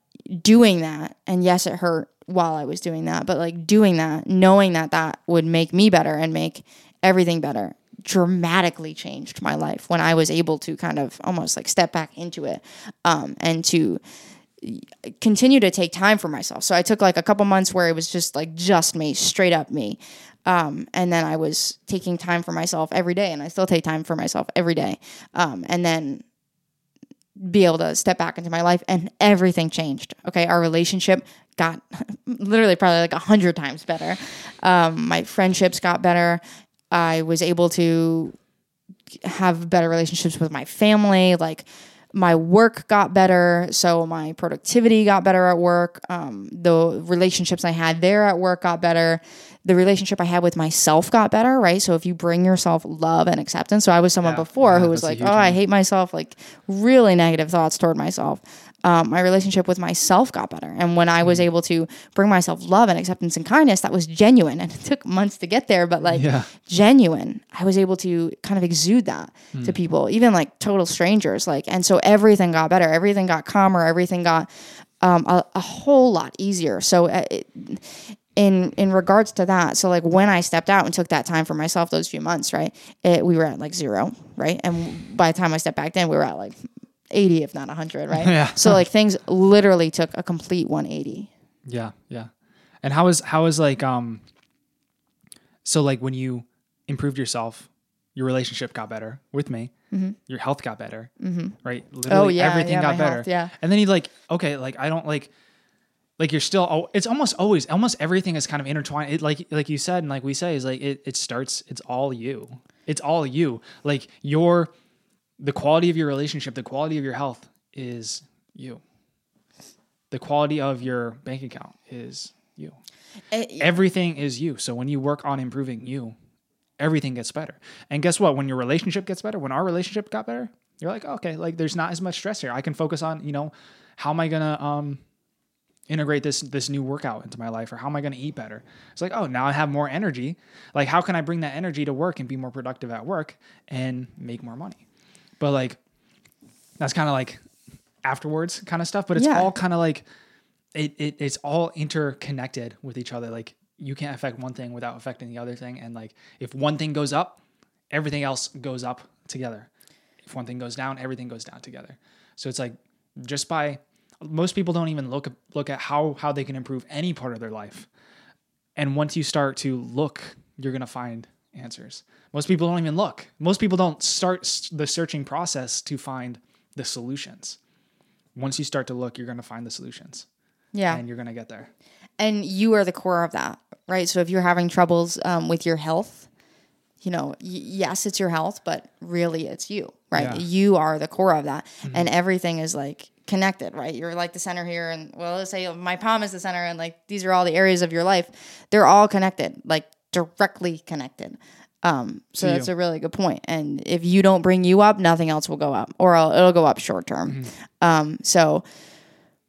doing that and yes it hurt while i was doing that but like doing that knowing that that would make me better and make everything better dramatically changed my life when i was able to kind of almost like step back into it um, and to continue to take time for myself so i took like a couple months where it was just like just me straight up me um, and then i was taking time for myself every day and i still take time for myself every day um, and then be able to step back into my life and everything changed. Okay. Our relationship got literally probably like a hundred times better. Um, my friendships got better. I was able to have better relationships with my family. Like my work got better. So my productivity got better at work. Um, the relationships I had there at work got better. The relationship I had with myself got better, right? So if you bring yourself love and acceptance. So I was someone Yeah, before yeah, who was like, oh, I hate myself, like really negative thoughts toward myself. Um, my relationship with myself got better. And when I Mm. was able to bring myself love and acceptance and kindness, that was genuine. And it took months to get there, but like Yeah. genuine. I was able to kind of exude that Hmm. to people, even like total strangers. Like, and so everything got better. Everything got calmer. Everything got um, a, a whole lot easier. So, uh, it, in in regards to that, so like when I stepped out and took that time for myself, those few months, right? It, we were at like zero, right? And by the time I stepped back in, we were at like eighty, if not hundred, right? Yeah. So like things literally took a complete one eighty. Yeah, yeah. And how is how is like um so like when you improved yourself, your relationship got better with me, your health got better, mm-hmm. right? Literally Oh, yeah, everything yeah, got better. health, yeah. And then you like, okay, like I don't like like you're still oh, it's almost always almost everything is kind of intertwined. It like like you said and like we say is like it it starts it's all you. It's all you. Like your the quality of your relationship, the quality of your health is you. The quality of your bank account is you. Everything is you. So when you work on improving you, everything gets better. And guess what? When your relationship gets better, when our relationship got better, you're like, okay, like there's not as much stress here. I can focus on, you know, how am I gonna um integrate this this new workout into my life or how am I gonna eat better? It's like, oh, now I have more energy. Like how can I bring that energy to work and be more productive at work and make more money? But like that's kind of like afterwards kind of stuff, but it's Yeah. all kind of like it, it it's all interconnected with each other. Like you can't affect one thing without affecting the other thing. And like if one thing goes up, everything else goes up together. If one thing goes down, everything goes down together. So it's like just by most people don't even look look at how how they can improve any part of their life. And once you start to look, you're gonna find answers. Most people don't even look. Most people don't start the searching process to find the solutions. Once you start to look, you're gonna find the solutions Yeah. and you're gonna get there. and you are the core of that, right? So if you're having troubles um, with your health, you know, y- yes, it's your health, but really it's you, right? Yeah. You are the core of that, and everything is like connected, right? You're like the center here, and well, let's say my palm is the center, and like these are all the areas of your life. They're all connected, like directly connected. Um, so To that's you. a really good point. And if you don't bring you up, nothing else will go up, or it'll it'll go up short term. Um, so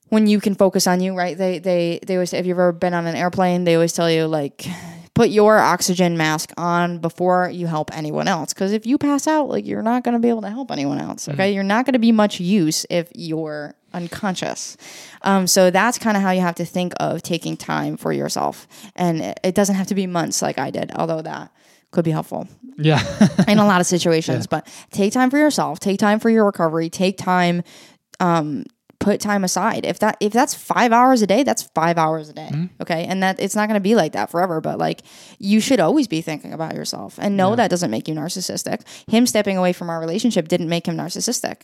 when you can focus on you, right? They they they always if you've ever been on an airplane, they always tell you like put your oxygen mask on before you help anyone else because if you pass out, like you're not going to be able to help anyone else. Okay, you're not going to be much use if you're unconscious. Um, so that's kind of how you have to think of taking time for yourself, and it, it doesn't have to be months like I did, although that could be helpful Yeah. in a lot of situations. But take time for yourself. Take time for your recovery. Take time. Um, put time aside. If that if that's five hours a day, that's five hours a day. Okay, and that it's not going to be like that forever. But like you should always be thinking about yourself, and no, that doesn't make you narcissistic. Him stepping away from our relationship didn't make him narcissistic,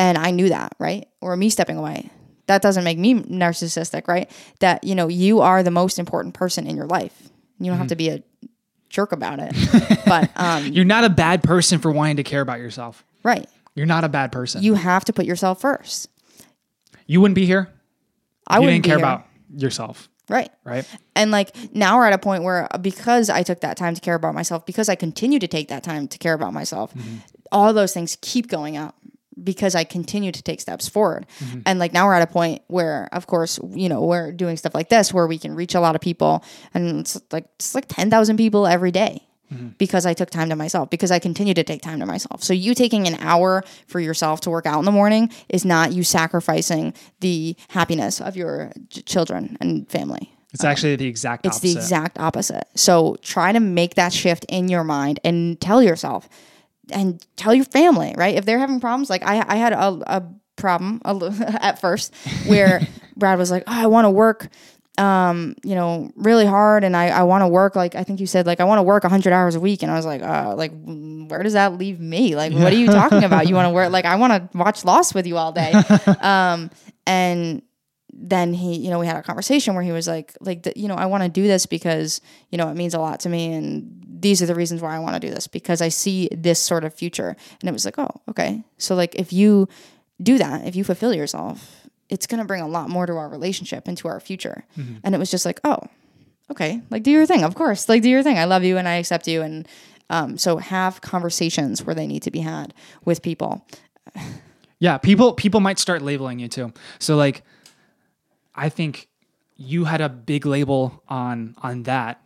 and I knew that, right? Or me stepping away. That doesn't make me narcissistic, right? That you know you are the most important person in your life. You don't have to be a jerk about it, but um, You're not a bad person for wanting to care about yourself. right. You're not a bad person. You have to put yourself first. you wouldn't be here I you wouldn't didn't care here. about yourself, right. right? And like now we're at a point where because I took that time to care about myself, because I continue to take that time to care about myself, all those things keep going up because I continue to take steps forward. Mm-hmm. And like now we're at a point where of course, you know, we're doing stuff like this where we can reach a lot of people and it's like it's like 10,000 people every day. Mm-hmm. Because I took time to myself, because I continue to take time to myself. So, you taking an hour for yourself to work out in the morning is not you sacrificing the happiness of your ch- children and family. It's actually the exact It's opposite. the exact opposite. So try to make that shift in your mind and tell yourself and tell your family, right? If they're having problems, like I, I had a, a problem a, at first where Brad was like, oh, I want to work, um, you know, really hard. And I, I want to work, like, I think you said, like, I want to work 100 hours a week. And I was like, uh, like, where does that leave me? Like, what are you talking about? You want to work? Like, I want to watch Lost with you all day. um, and then he, you know, we had a conversation where he was like, like, you know, I want to do this because, you know, it means a lot to me. And these are the reasons why I want to do this because I see this sort of future. And it was like, oh, okay. So, like, if you do that, if you fulfill yourself, it's going to bring a lot more to our relationship and to our future. And it was just like, oh, okay, like, do your thing. Of course. Like, do your thing. I love you and I accept you. And um, so, have conversations where they need to be had with people. Yeah, people people might start labeling you too. So like I think you had a big label on on that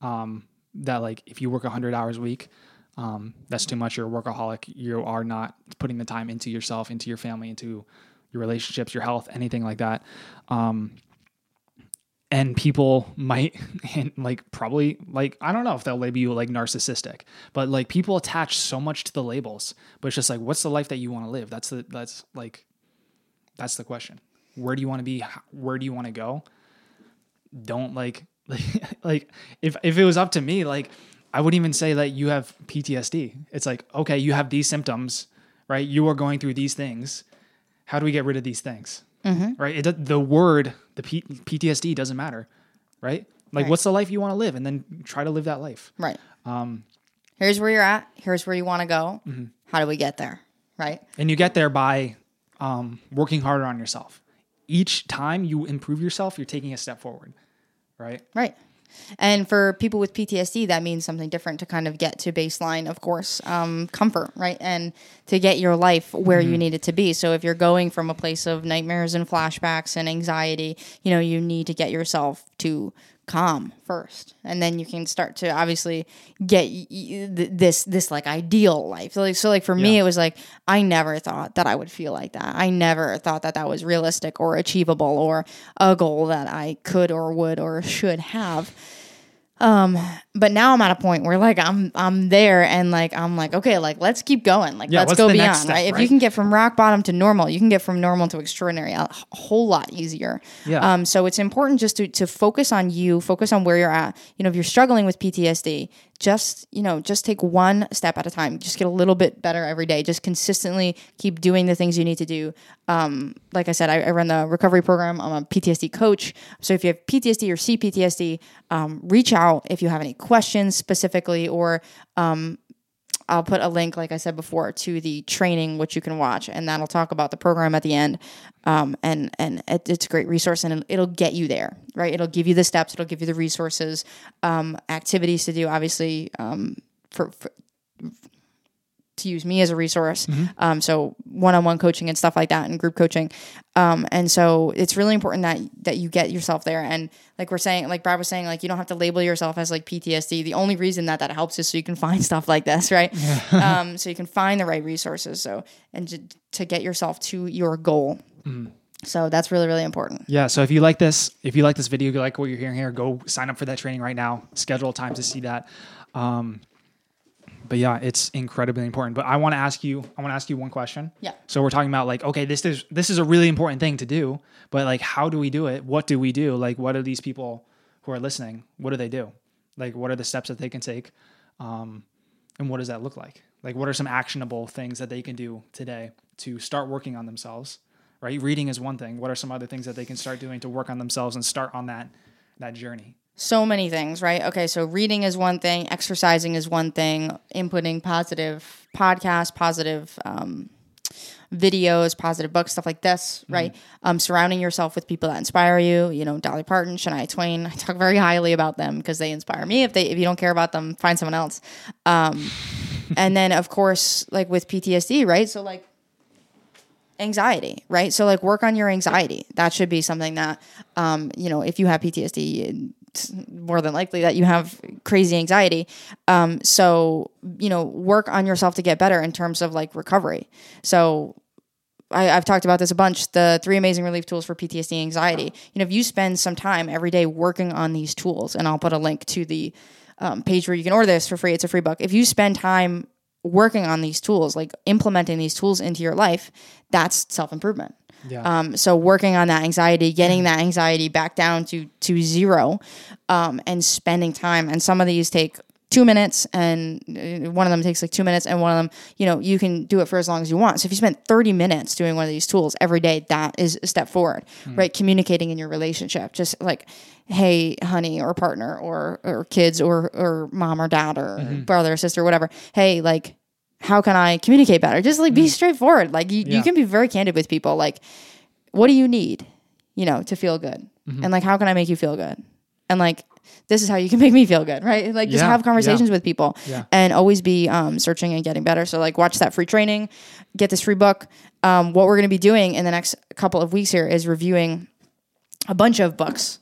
um that like if you work 100 hours a week um that's too much you're a workaholic you are not putting the time into yourself into your family into your relationships your health anything like that um and people might and like probably like I don't know if they'll label you like narcissistic, but like people attach so much to the labels. But it's just like, what's the life that you want to live? That's the that's like that's the question. Where do you want to be? Where do you want to go? Don't like like like if if it was up to me, like I wouldn't even say that you have PTSD. It's like okay, you have these symptoms, right? You are going through these things. How do we get rid of these things? Right? It, the word the P- PTSD doesn't matter, right? Like, Right. what's the life you want to live, and then try to live that life. Right. Um, here's where you're at. Here's where you want to go. How do we get there? Right. And you get there by um, working harder on yourself. Each time you improve yourself, you're taking a step forward, right? Right. And for people with PTSD, that means something different to kind of get to baseline, of course, um, comfort, right? And to get your life where you need it to be. So if you're going from a place of nightmares and flashbacks and anxiety, you know, you need to get yourself to calm first. And then you can start to obviously get y- y- th- this this like ideal life. So like, so like for me it was like i never thought that i would feel like that. I never thought that that was realistic or achievable or a goal that i could or would or should have um but now i'm at a point where like i'm i'm there and like i'm like okay like let's keep going. Like Yeah, let's go beyond step, right if you can get from rock bottom to normal you can get from normal to extraordinary a whole lot easier. Yeah. um so it's important just to to focus on you focus on where you're at. You know if you're struggling with ptsd just you know just take one step at a time just get a little bit better every day just consistently keep doing the things you need to do um, like I said, I, I run the recovery program. I'm a PTSD coach. So if you have PTSD or CPTSD, um, reach out if you have any questions specifically, or um, I'll put a link, like I said before, to the training which you can watch, and that'll talk about the program at the end. Um, and and it, it's a great resource, and it'll, it'll get you there, right? It'll give you the steps, it'll give you the resources, um, activities to do, obviously, um, for, for to use me as a resource. Um, so one-on-one coaching and stuff like that, and group coaching. Um, and so it's really important that that you get yourself there. And like we're saying, like Brad was saying, like you don't have to label yourself as like PTSD. The only reason that that helps is so you can find stuff like this, right? um, so you can find the right resources. So and to, to get yourself to your goal. So that's really really important. Yeah. So if you like this, if you like this video, you like what you're hearing here, go sign up for that training right now. Schedule a time to see that. Um, but yeah, it's incredibly important. But I want to ask you, I want to ask you one question. Yeah. So we're talking about like, okay, this is this is a really important thing to do, but like, how do we do it? What do we do? Like, what are these people who are listening? What do they do? Like, what are the steps that they can take? Um, and what does that look like? Like, what are some actionable things that they can do today to start working on themselves? Right. Reading is one thing. What are some other things that they can start doing to work on themselves and start on that that journey? So many things, right? Okay, so reading is one thing, exercising is one thing, inputting positive podcasts, positive um, videos, positive books, stuff like this, right? Um, surrounding yourself with people that inspire you. You know, Dolly Parton, Shania Twain. I talk very highly about them because they inspire me. If they if you don't care about them, find someone else. Um, and then of course, like with PTSD, right? So like anxiety, right? So like work on your anxiety. That should be something that, um, you know, if you have PTSD, more than likely that you have crazy anxiety. Um, so you know, work on yourself to get better in terms of like recovery. So. I, I've talked about this a bunch. The three amazing relief tools for PTSD anxiety. You know, if you spend some time every day working on these tools, and I'll put a link to the um, page where you can order this for free. It's a free book. If you spend time working on these tools, like implementing these tools into your life, that's self improvement. Yeah. Um, so working on that anxiety, getting that anxiety back down to to zero, um, and spending time. And some of these take two minutes, and uh, one of them takes like two minutes, and one of them, you know, you can do it for as long as you want. So if you spend thirty minutes doing one of these tools every day, that is a step forward, right? Communicating in your relationship, just like, hey, honey, or partner, or or kids, or or mom or dad, or brother or sister, whatever. Hey, like how can I communicate better? Just like be straightforward. Like you, you can be very candid with people. Like, what do you need, you know, to feel good? And like, how can I make you feel good? And like, this is how you can make me feel good, right? Like, just Yeah, have conversations yeah. with people Yeah. and always be um, searching and getting better. So, like, watch that free training, get this free book. Um, what we're going to be doing in the next couple of weeks here is reviewing a bunch of books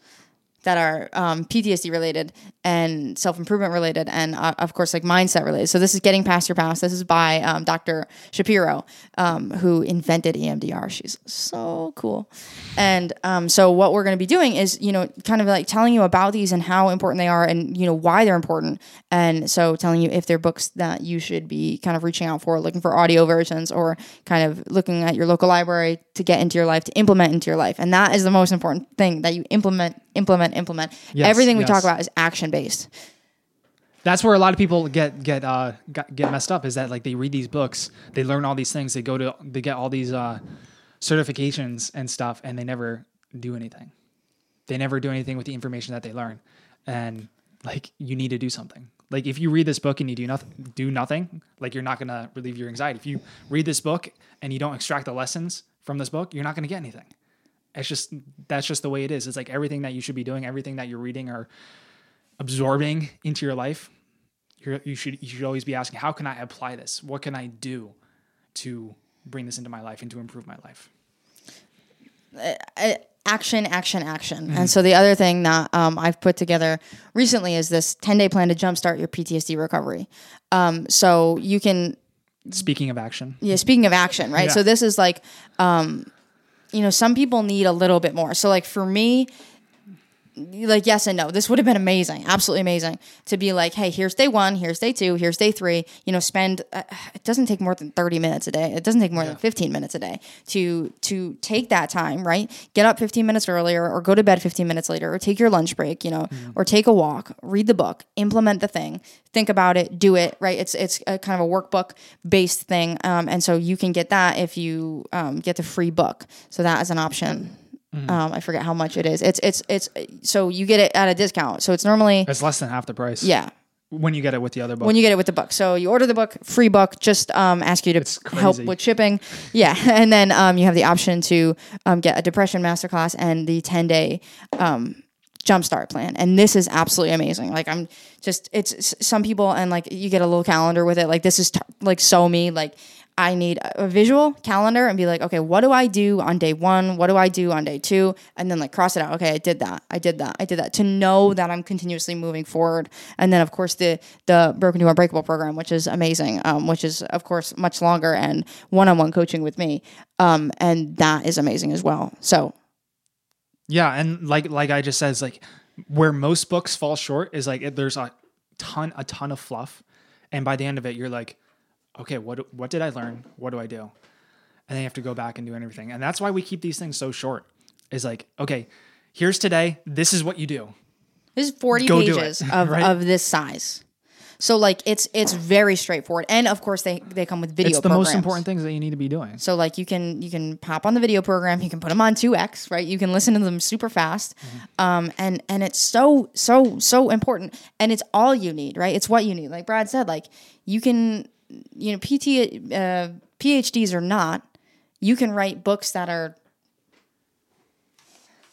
that are um, PTSD related and self improvement related, and uh, of course, like mindset related. So, this is Getting Past Your Past. This is by um, Dr. Shapiro, um, who invented EMDR. She's so cool. And um, so, what we're going to be doing is, you know, kind of like telling you about these and how important they are and, you know, why they're important. And so, telling you if they're books that you should be kind of reaching out for, looking for audio versions, or kind of looking at your local library to get into your life, to implement into your life. And that is the most important thing that you implement, implement, implement. Yes, Everything we yes. talk about is action based. That's where a lot of people get get uh get messed up is that like they read these books, they learn all these things, they go to they get all these uh certifications and stuff and they never do anything. They never do anything with the information that they learn. And like you need to do something. Like if you read this book and you do nothing do nothing, like you're not to relieve your anxiety. If you read this book and you don't extract the lessons from this book, you're not to get anything. It's just that's just the way it is. It's like everything that you should be doing, everything that you're reading or absorbing into your life, you're, you should you should always be asking, how can I apply this? What can I do to bring this into my life and to improve my life? action, action, action. And so the other thing that um, I've put together recently is this 10 day plan to jumpstart your PTSD recovery. Um, so you can, Speaking of action, yeah, speaking of action, right? Yeah. So this is like, um, you know, some people need a little bit more. So like for me, like yes and no. This would have been amazing, absolutely amazing to be like, hey, here's day one, here's day two, here's day three. You know, spend. Uh, it doesn't take more than thirty minutes a day. It doesn't take more than fifteen minutes a day to to take that time, right? Get up fifteen minutes earlier, or go to bed fifteen minutes later, or take your lunch break, you know, or take a walk, read the book, implement the thing, think about it, do it, right? It's it's a kind of a workbook based thing, um, and so you can get that if you um, get the free book. So that is an option. Um, I forget how much it is. It's it's it's so you get it at a discount. So it's normally it's less than half the price. yeah when you get it with the other book. when you get it with the book. So you order the book, free book. Just um, ask you to help with shipping. Yeah, and then um, you have the option to um, get a depression masterclass and the ten day um, jumpstart plan. And this is absolutely amazing. Like I'm just it's some people and like you get a little calendar with it. Like this is t- like so me. Like I need a visual calendar and be like, okay, what do I do on day one? What do I do on day two? And then like cross it out. Okay, I did that. I did that. I did that. To know that I'm continuously moving forward. And then of course the the Broken to Unbreakable program, which is amazing, um, which is of course much longer and one on one coaching with me. Um, and that is amazing as well. So Yeah, and like like I just it's like where most books fall short is like it, there's a ton a ton of fluff, and by the end of it, you're like, okay, what what did I learn? What do I do? And then you have to go back and do everything, and that's why we keep these things so short. Is like, okay, here's today. This is what you do. This is 40 Go it, pages of, right? of this size. So like it's it's very straightforward. And of course they they come with video It's the programs. most important things that you need to be doing. So like you can you can pop on the video program, you can put them on 2x, right? You can listen to them super fast. Um and and it's so so so important and it's all you need, right? It's what you need. Like Brad said like you can you know, PT, uh, PhDs or not, you can write books that are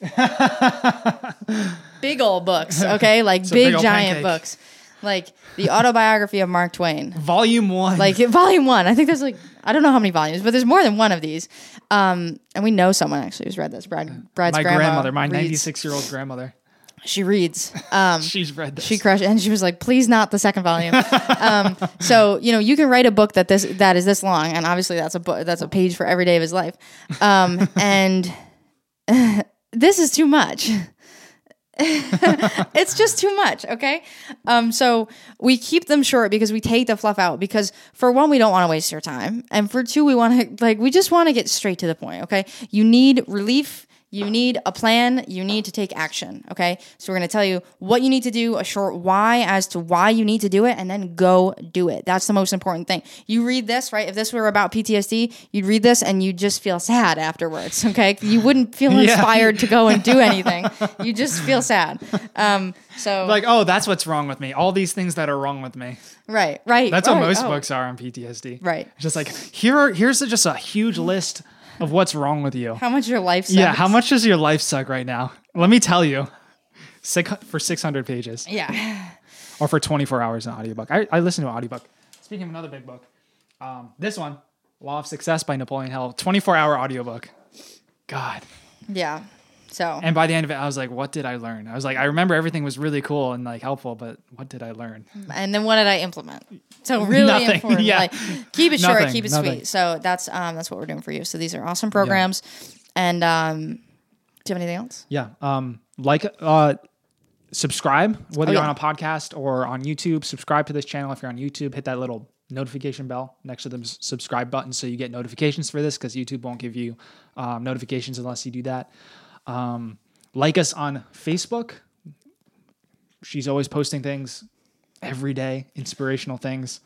big old books, okay? Like big, big giant pancake. books. Like the autobiography of Mark Twain. Volume one. Like volume one. I think there's like, I don't know how many volumes, but there's more than one of these. Um, and we know someone actually who's read this. Brad, Brad's my grandma grandmother, my 96 year old grandmother. She reads. Um, She's read this. she crushed it, and she was like, "Please, not the second volume." um, so you know, you can write a book that this that is this long, and obviously that's a book that's a page for every day of his life, um, and this is too much. it's just too much, okay? Um, so we keep them short because we take the fluff out because for one, we don't want to waste your time, and for two, we want to like we just want to get straight to the point, okay? You need relief. You need a plan. You need to take action. Okay. So we're going to tell you what you need to do, a short why as to why you need to do it, and then go do it. That's the most important thing. You read this, right? If this were about PTSD, you'd read this and you'd just feel sad afterwards. Okay. You wouldn't feel Yeah. inspired to go and do anything. you just feel sad. Um, so, like, oh, that's what's wrong with me. All these things that are wrong with me. right, right. That's right. what most Oh, books are on PTSD. Right. Just like here are here's just a huge list of what's wrong with you. How much your life sucks. Yeah, how much does your life suck right now? Let me tell you. Six, for 600 pages Yeah. or for 24 hours in audiobook. I, I listen to an audiobook. Speaking of another big book, um, this one, Law of Success by Napoleon Hill, 24 hour audiobook. God. Yeah. So, And by the end of it, I was like, what did I learn? I was like, I remember everything was really cool and like helpful, but what did I learn? and then what did I implement? So really Nothing. important. Yeah. Like keep it short, Nothing. keep it Nothing. sweet. So that's um that's what we're doing for you. So these are awesome programs. And um do you have anything else? Yeah. Um, like, uh, subscribe whether Oh, you're yeah. on a podcast or on YouTube. Subscribe to this channel if you're on YouTube. Hit that little notification bell next to the subscribe button so you get notifications for this because YouTube won't give you um, notifications unless you do that. Um, like us on Facebook. She's always posting things every day, inspirational things.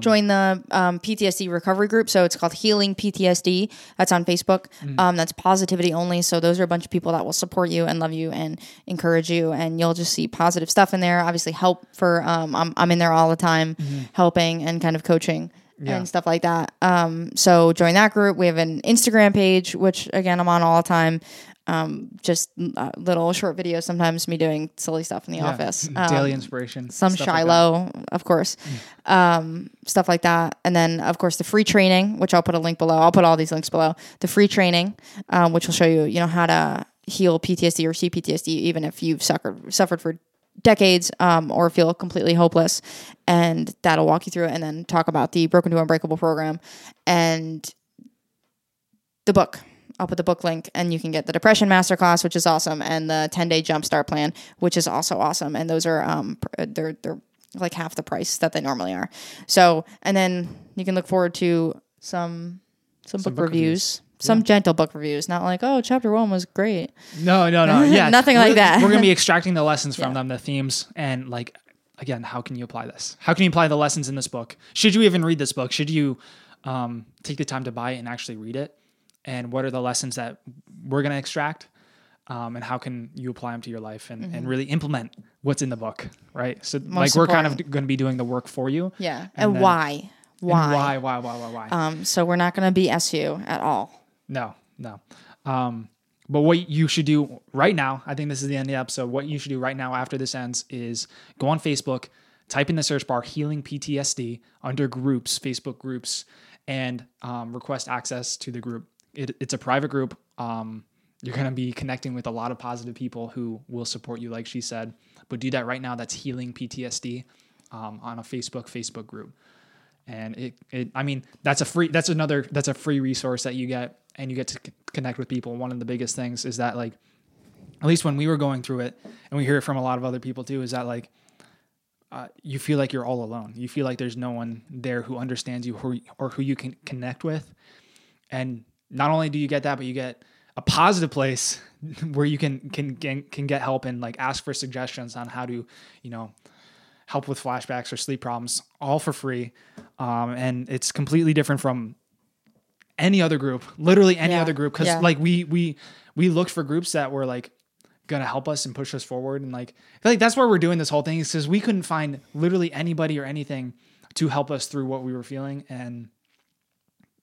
Join the um, PTSD recovery group. So it's called Healing PTSD. That's on Facebook. Mm-hmm. Um, that's positivity only. So those are a bunch of people that will support you and love you and encourage you, and you'll just see positive stuff in there. Obviously, help for um, I'm I'm in there all the time, helping and kind of coaching. Yeah. And stuff like that. Um, so join that group. We have an Instagram page, which again I'm on all the time. Um, just uh, little short videos, sometimes me doing silly stuff in the Yeah, office. Um, daily inspiration. some stuff like. Shiloh, of course, um, stuff like that, and then of course the free training, which I'll put a link below. I'll put all these links below. The free training, um, which will show you, you know, how to heal PTSD or CPTSD, even if you've suffered suffered for decades um, or feel completely hopeless, and that'll walk you through it, and then talk about the Broken to Unbreakable program and the book. I'll put the book link and you can get the depression masterclass, which is awesome, and the 10 day jumpstart plan, which is also awesome. And those are, um, they're, they're like half the price that they normally are. So, and then you can look forward to some, some, book, book reviews, some gentle book reviews, not like, oh, chapter one was great. No, no, no. Yeah, Nothing like that. We're gonna be extracting the lessons from them, the themes, and like again, how can you apply this? How can you apply the lessons in this book? Should you even read this book? Should you um, take the time to buy it and actually read it? And what are the lessons that we're gonna extract? Um, and how can you apply them to your life and, and really implement what's in the book, right? So like Mm-hmm. We're kind of going to be doing the work for you. Yeah. And, then- why? And Why? why? Why? Why? Why? Why? Um, so we're not going to BS you at all. No, no. Um, but what you should do right now, I think this is the end of the episode. What you should do right now after this ends is go on Facebook, type in the search bar healing PTSD under groups, Facebook groups, and um, request access to the group. It, it's a private group. Um, you're going to be connecting with a lot of positive people who will support you, like she said. But do that right now. That's healing PTSD um, on a Facebook Facebook group and it, it i mean that's a free that's another that's a free resource that you get and you get to c- connect with people one of the biggest things is that like at least when we were going through it and we hear it from a lot of other people too is that like uh, you feel like you're all alone you feel like there's no one there who understands you who, or who you can connect with and not only do you get that but you get a positive place where you can can can, can get help and like ask for suggestions on how to you know help with flashbacks or sleep problems, all for free. Um, and it's completely different from any other group, literally any Yeah. other group. Cause Yeah. like we, we, we looked for groups that were like gonna help us and push us forward. And like, I feel like that's where we're doing this whole thing is because we couldn't find literally anybody or anything to help us through what we were feeling and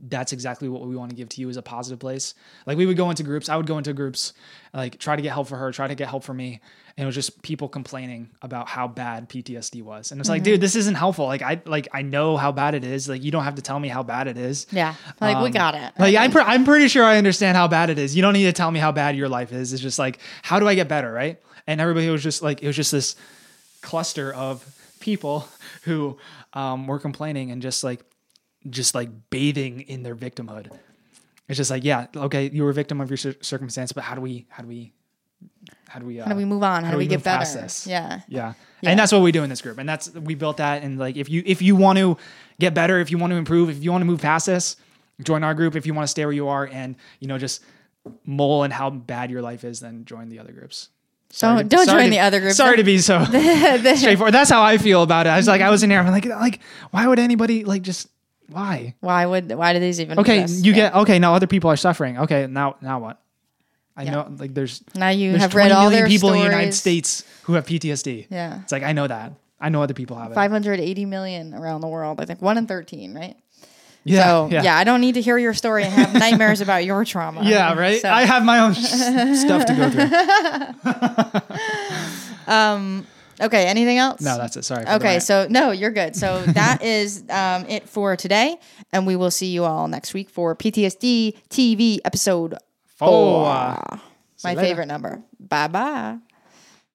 that's exactly what we want to give to you as a positive place. Like we would go into groups, I would go into groups, like try to get help for her, try to get help for me. And it was just people complaining about how bad PTSD was. And it's like, dude, this isn't helpful. Like I like I know how bad it is. Like you don't have to tell me how bad it is. Yeah. Like we Um, got it. Like I'm, pre- I'm pretty sure I understand how bad it is. You don't need to tell me how bad your life is. It's just like, how do I get better, right? And everybody was just like, it was just this cluster of people who um, were complaining and just like, just like bathing in their victimhood. It's just like, yeah, okay, you were a victim of your cir- circumstance, but how do we, how do we, how do we, uh, how do we move on? How, do we, get past better? this? Yeah. Yeah. Yeah. And that's what we do in this group. And that's we built that and like if you if you want to get better, if you want to improve, if you want to move past this, join our group. If you want to stay where you are and you know just mull in how bad your life is, then join the other groups. Don't- don't join to- the other groups. Sorry to be so straightforward. That's how I feel about it. I was like, I was in there. I'm like, like, why would anybody like just why? Why would why do these even Okay, exist? you Yeah. get okay. Now other people are suffering. Okay, now now what? I Yeah. know like there's now you there's have 20 read all million their people in the United. States who have PTSD. Yeah. It's like I know that. I know other people have it. 580 million around the world. I think one in 13, right? Yeah, so yeah. I don't need to hear your story and have nightmares about your trauma. Yeah, right. So, I have my own stuff to go through. Um, okay. Anything else? No, that's it. Sorry. Okay, so no, you're good. So that is um, it for today, and we will see you all next week for PTSD TV episode Four. My favorite number. Bye bye.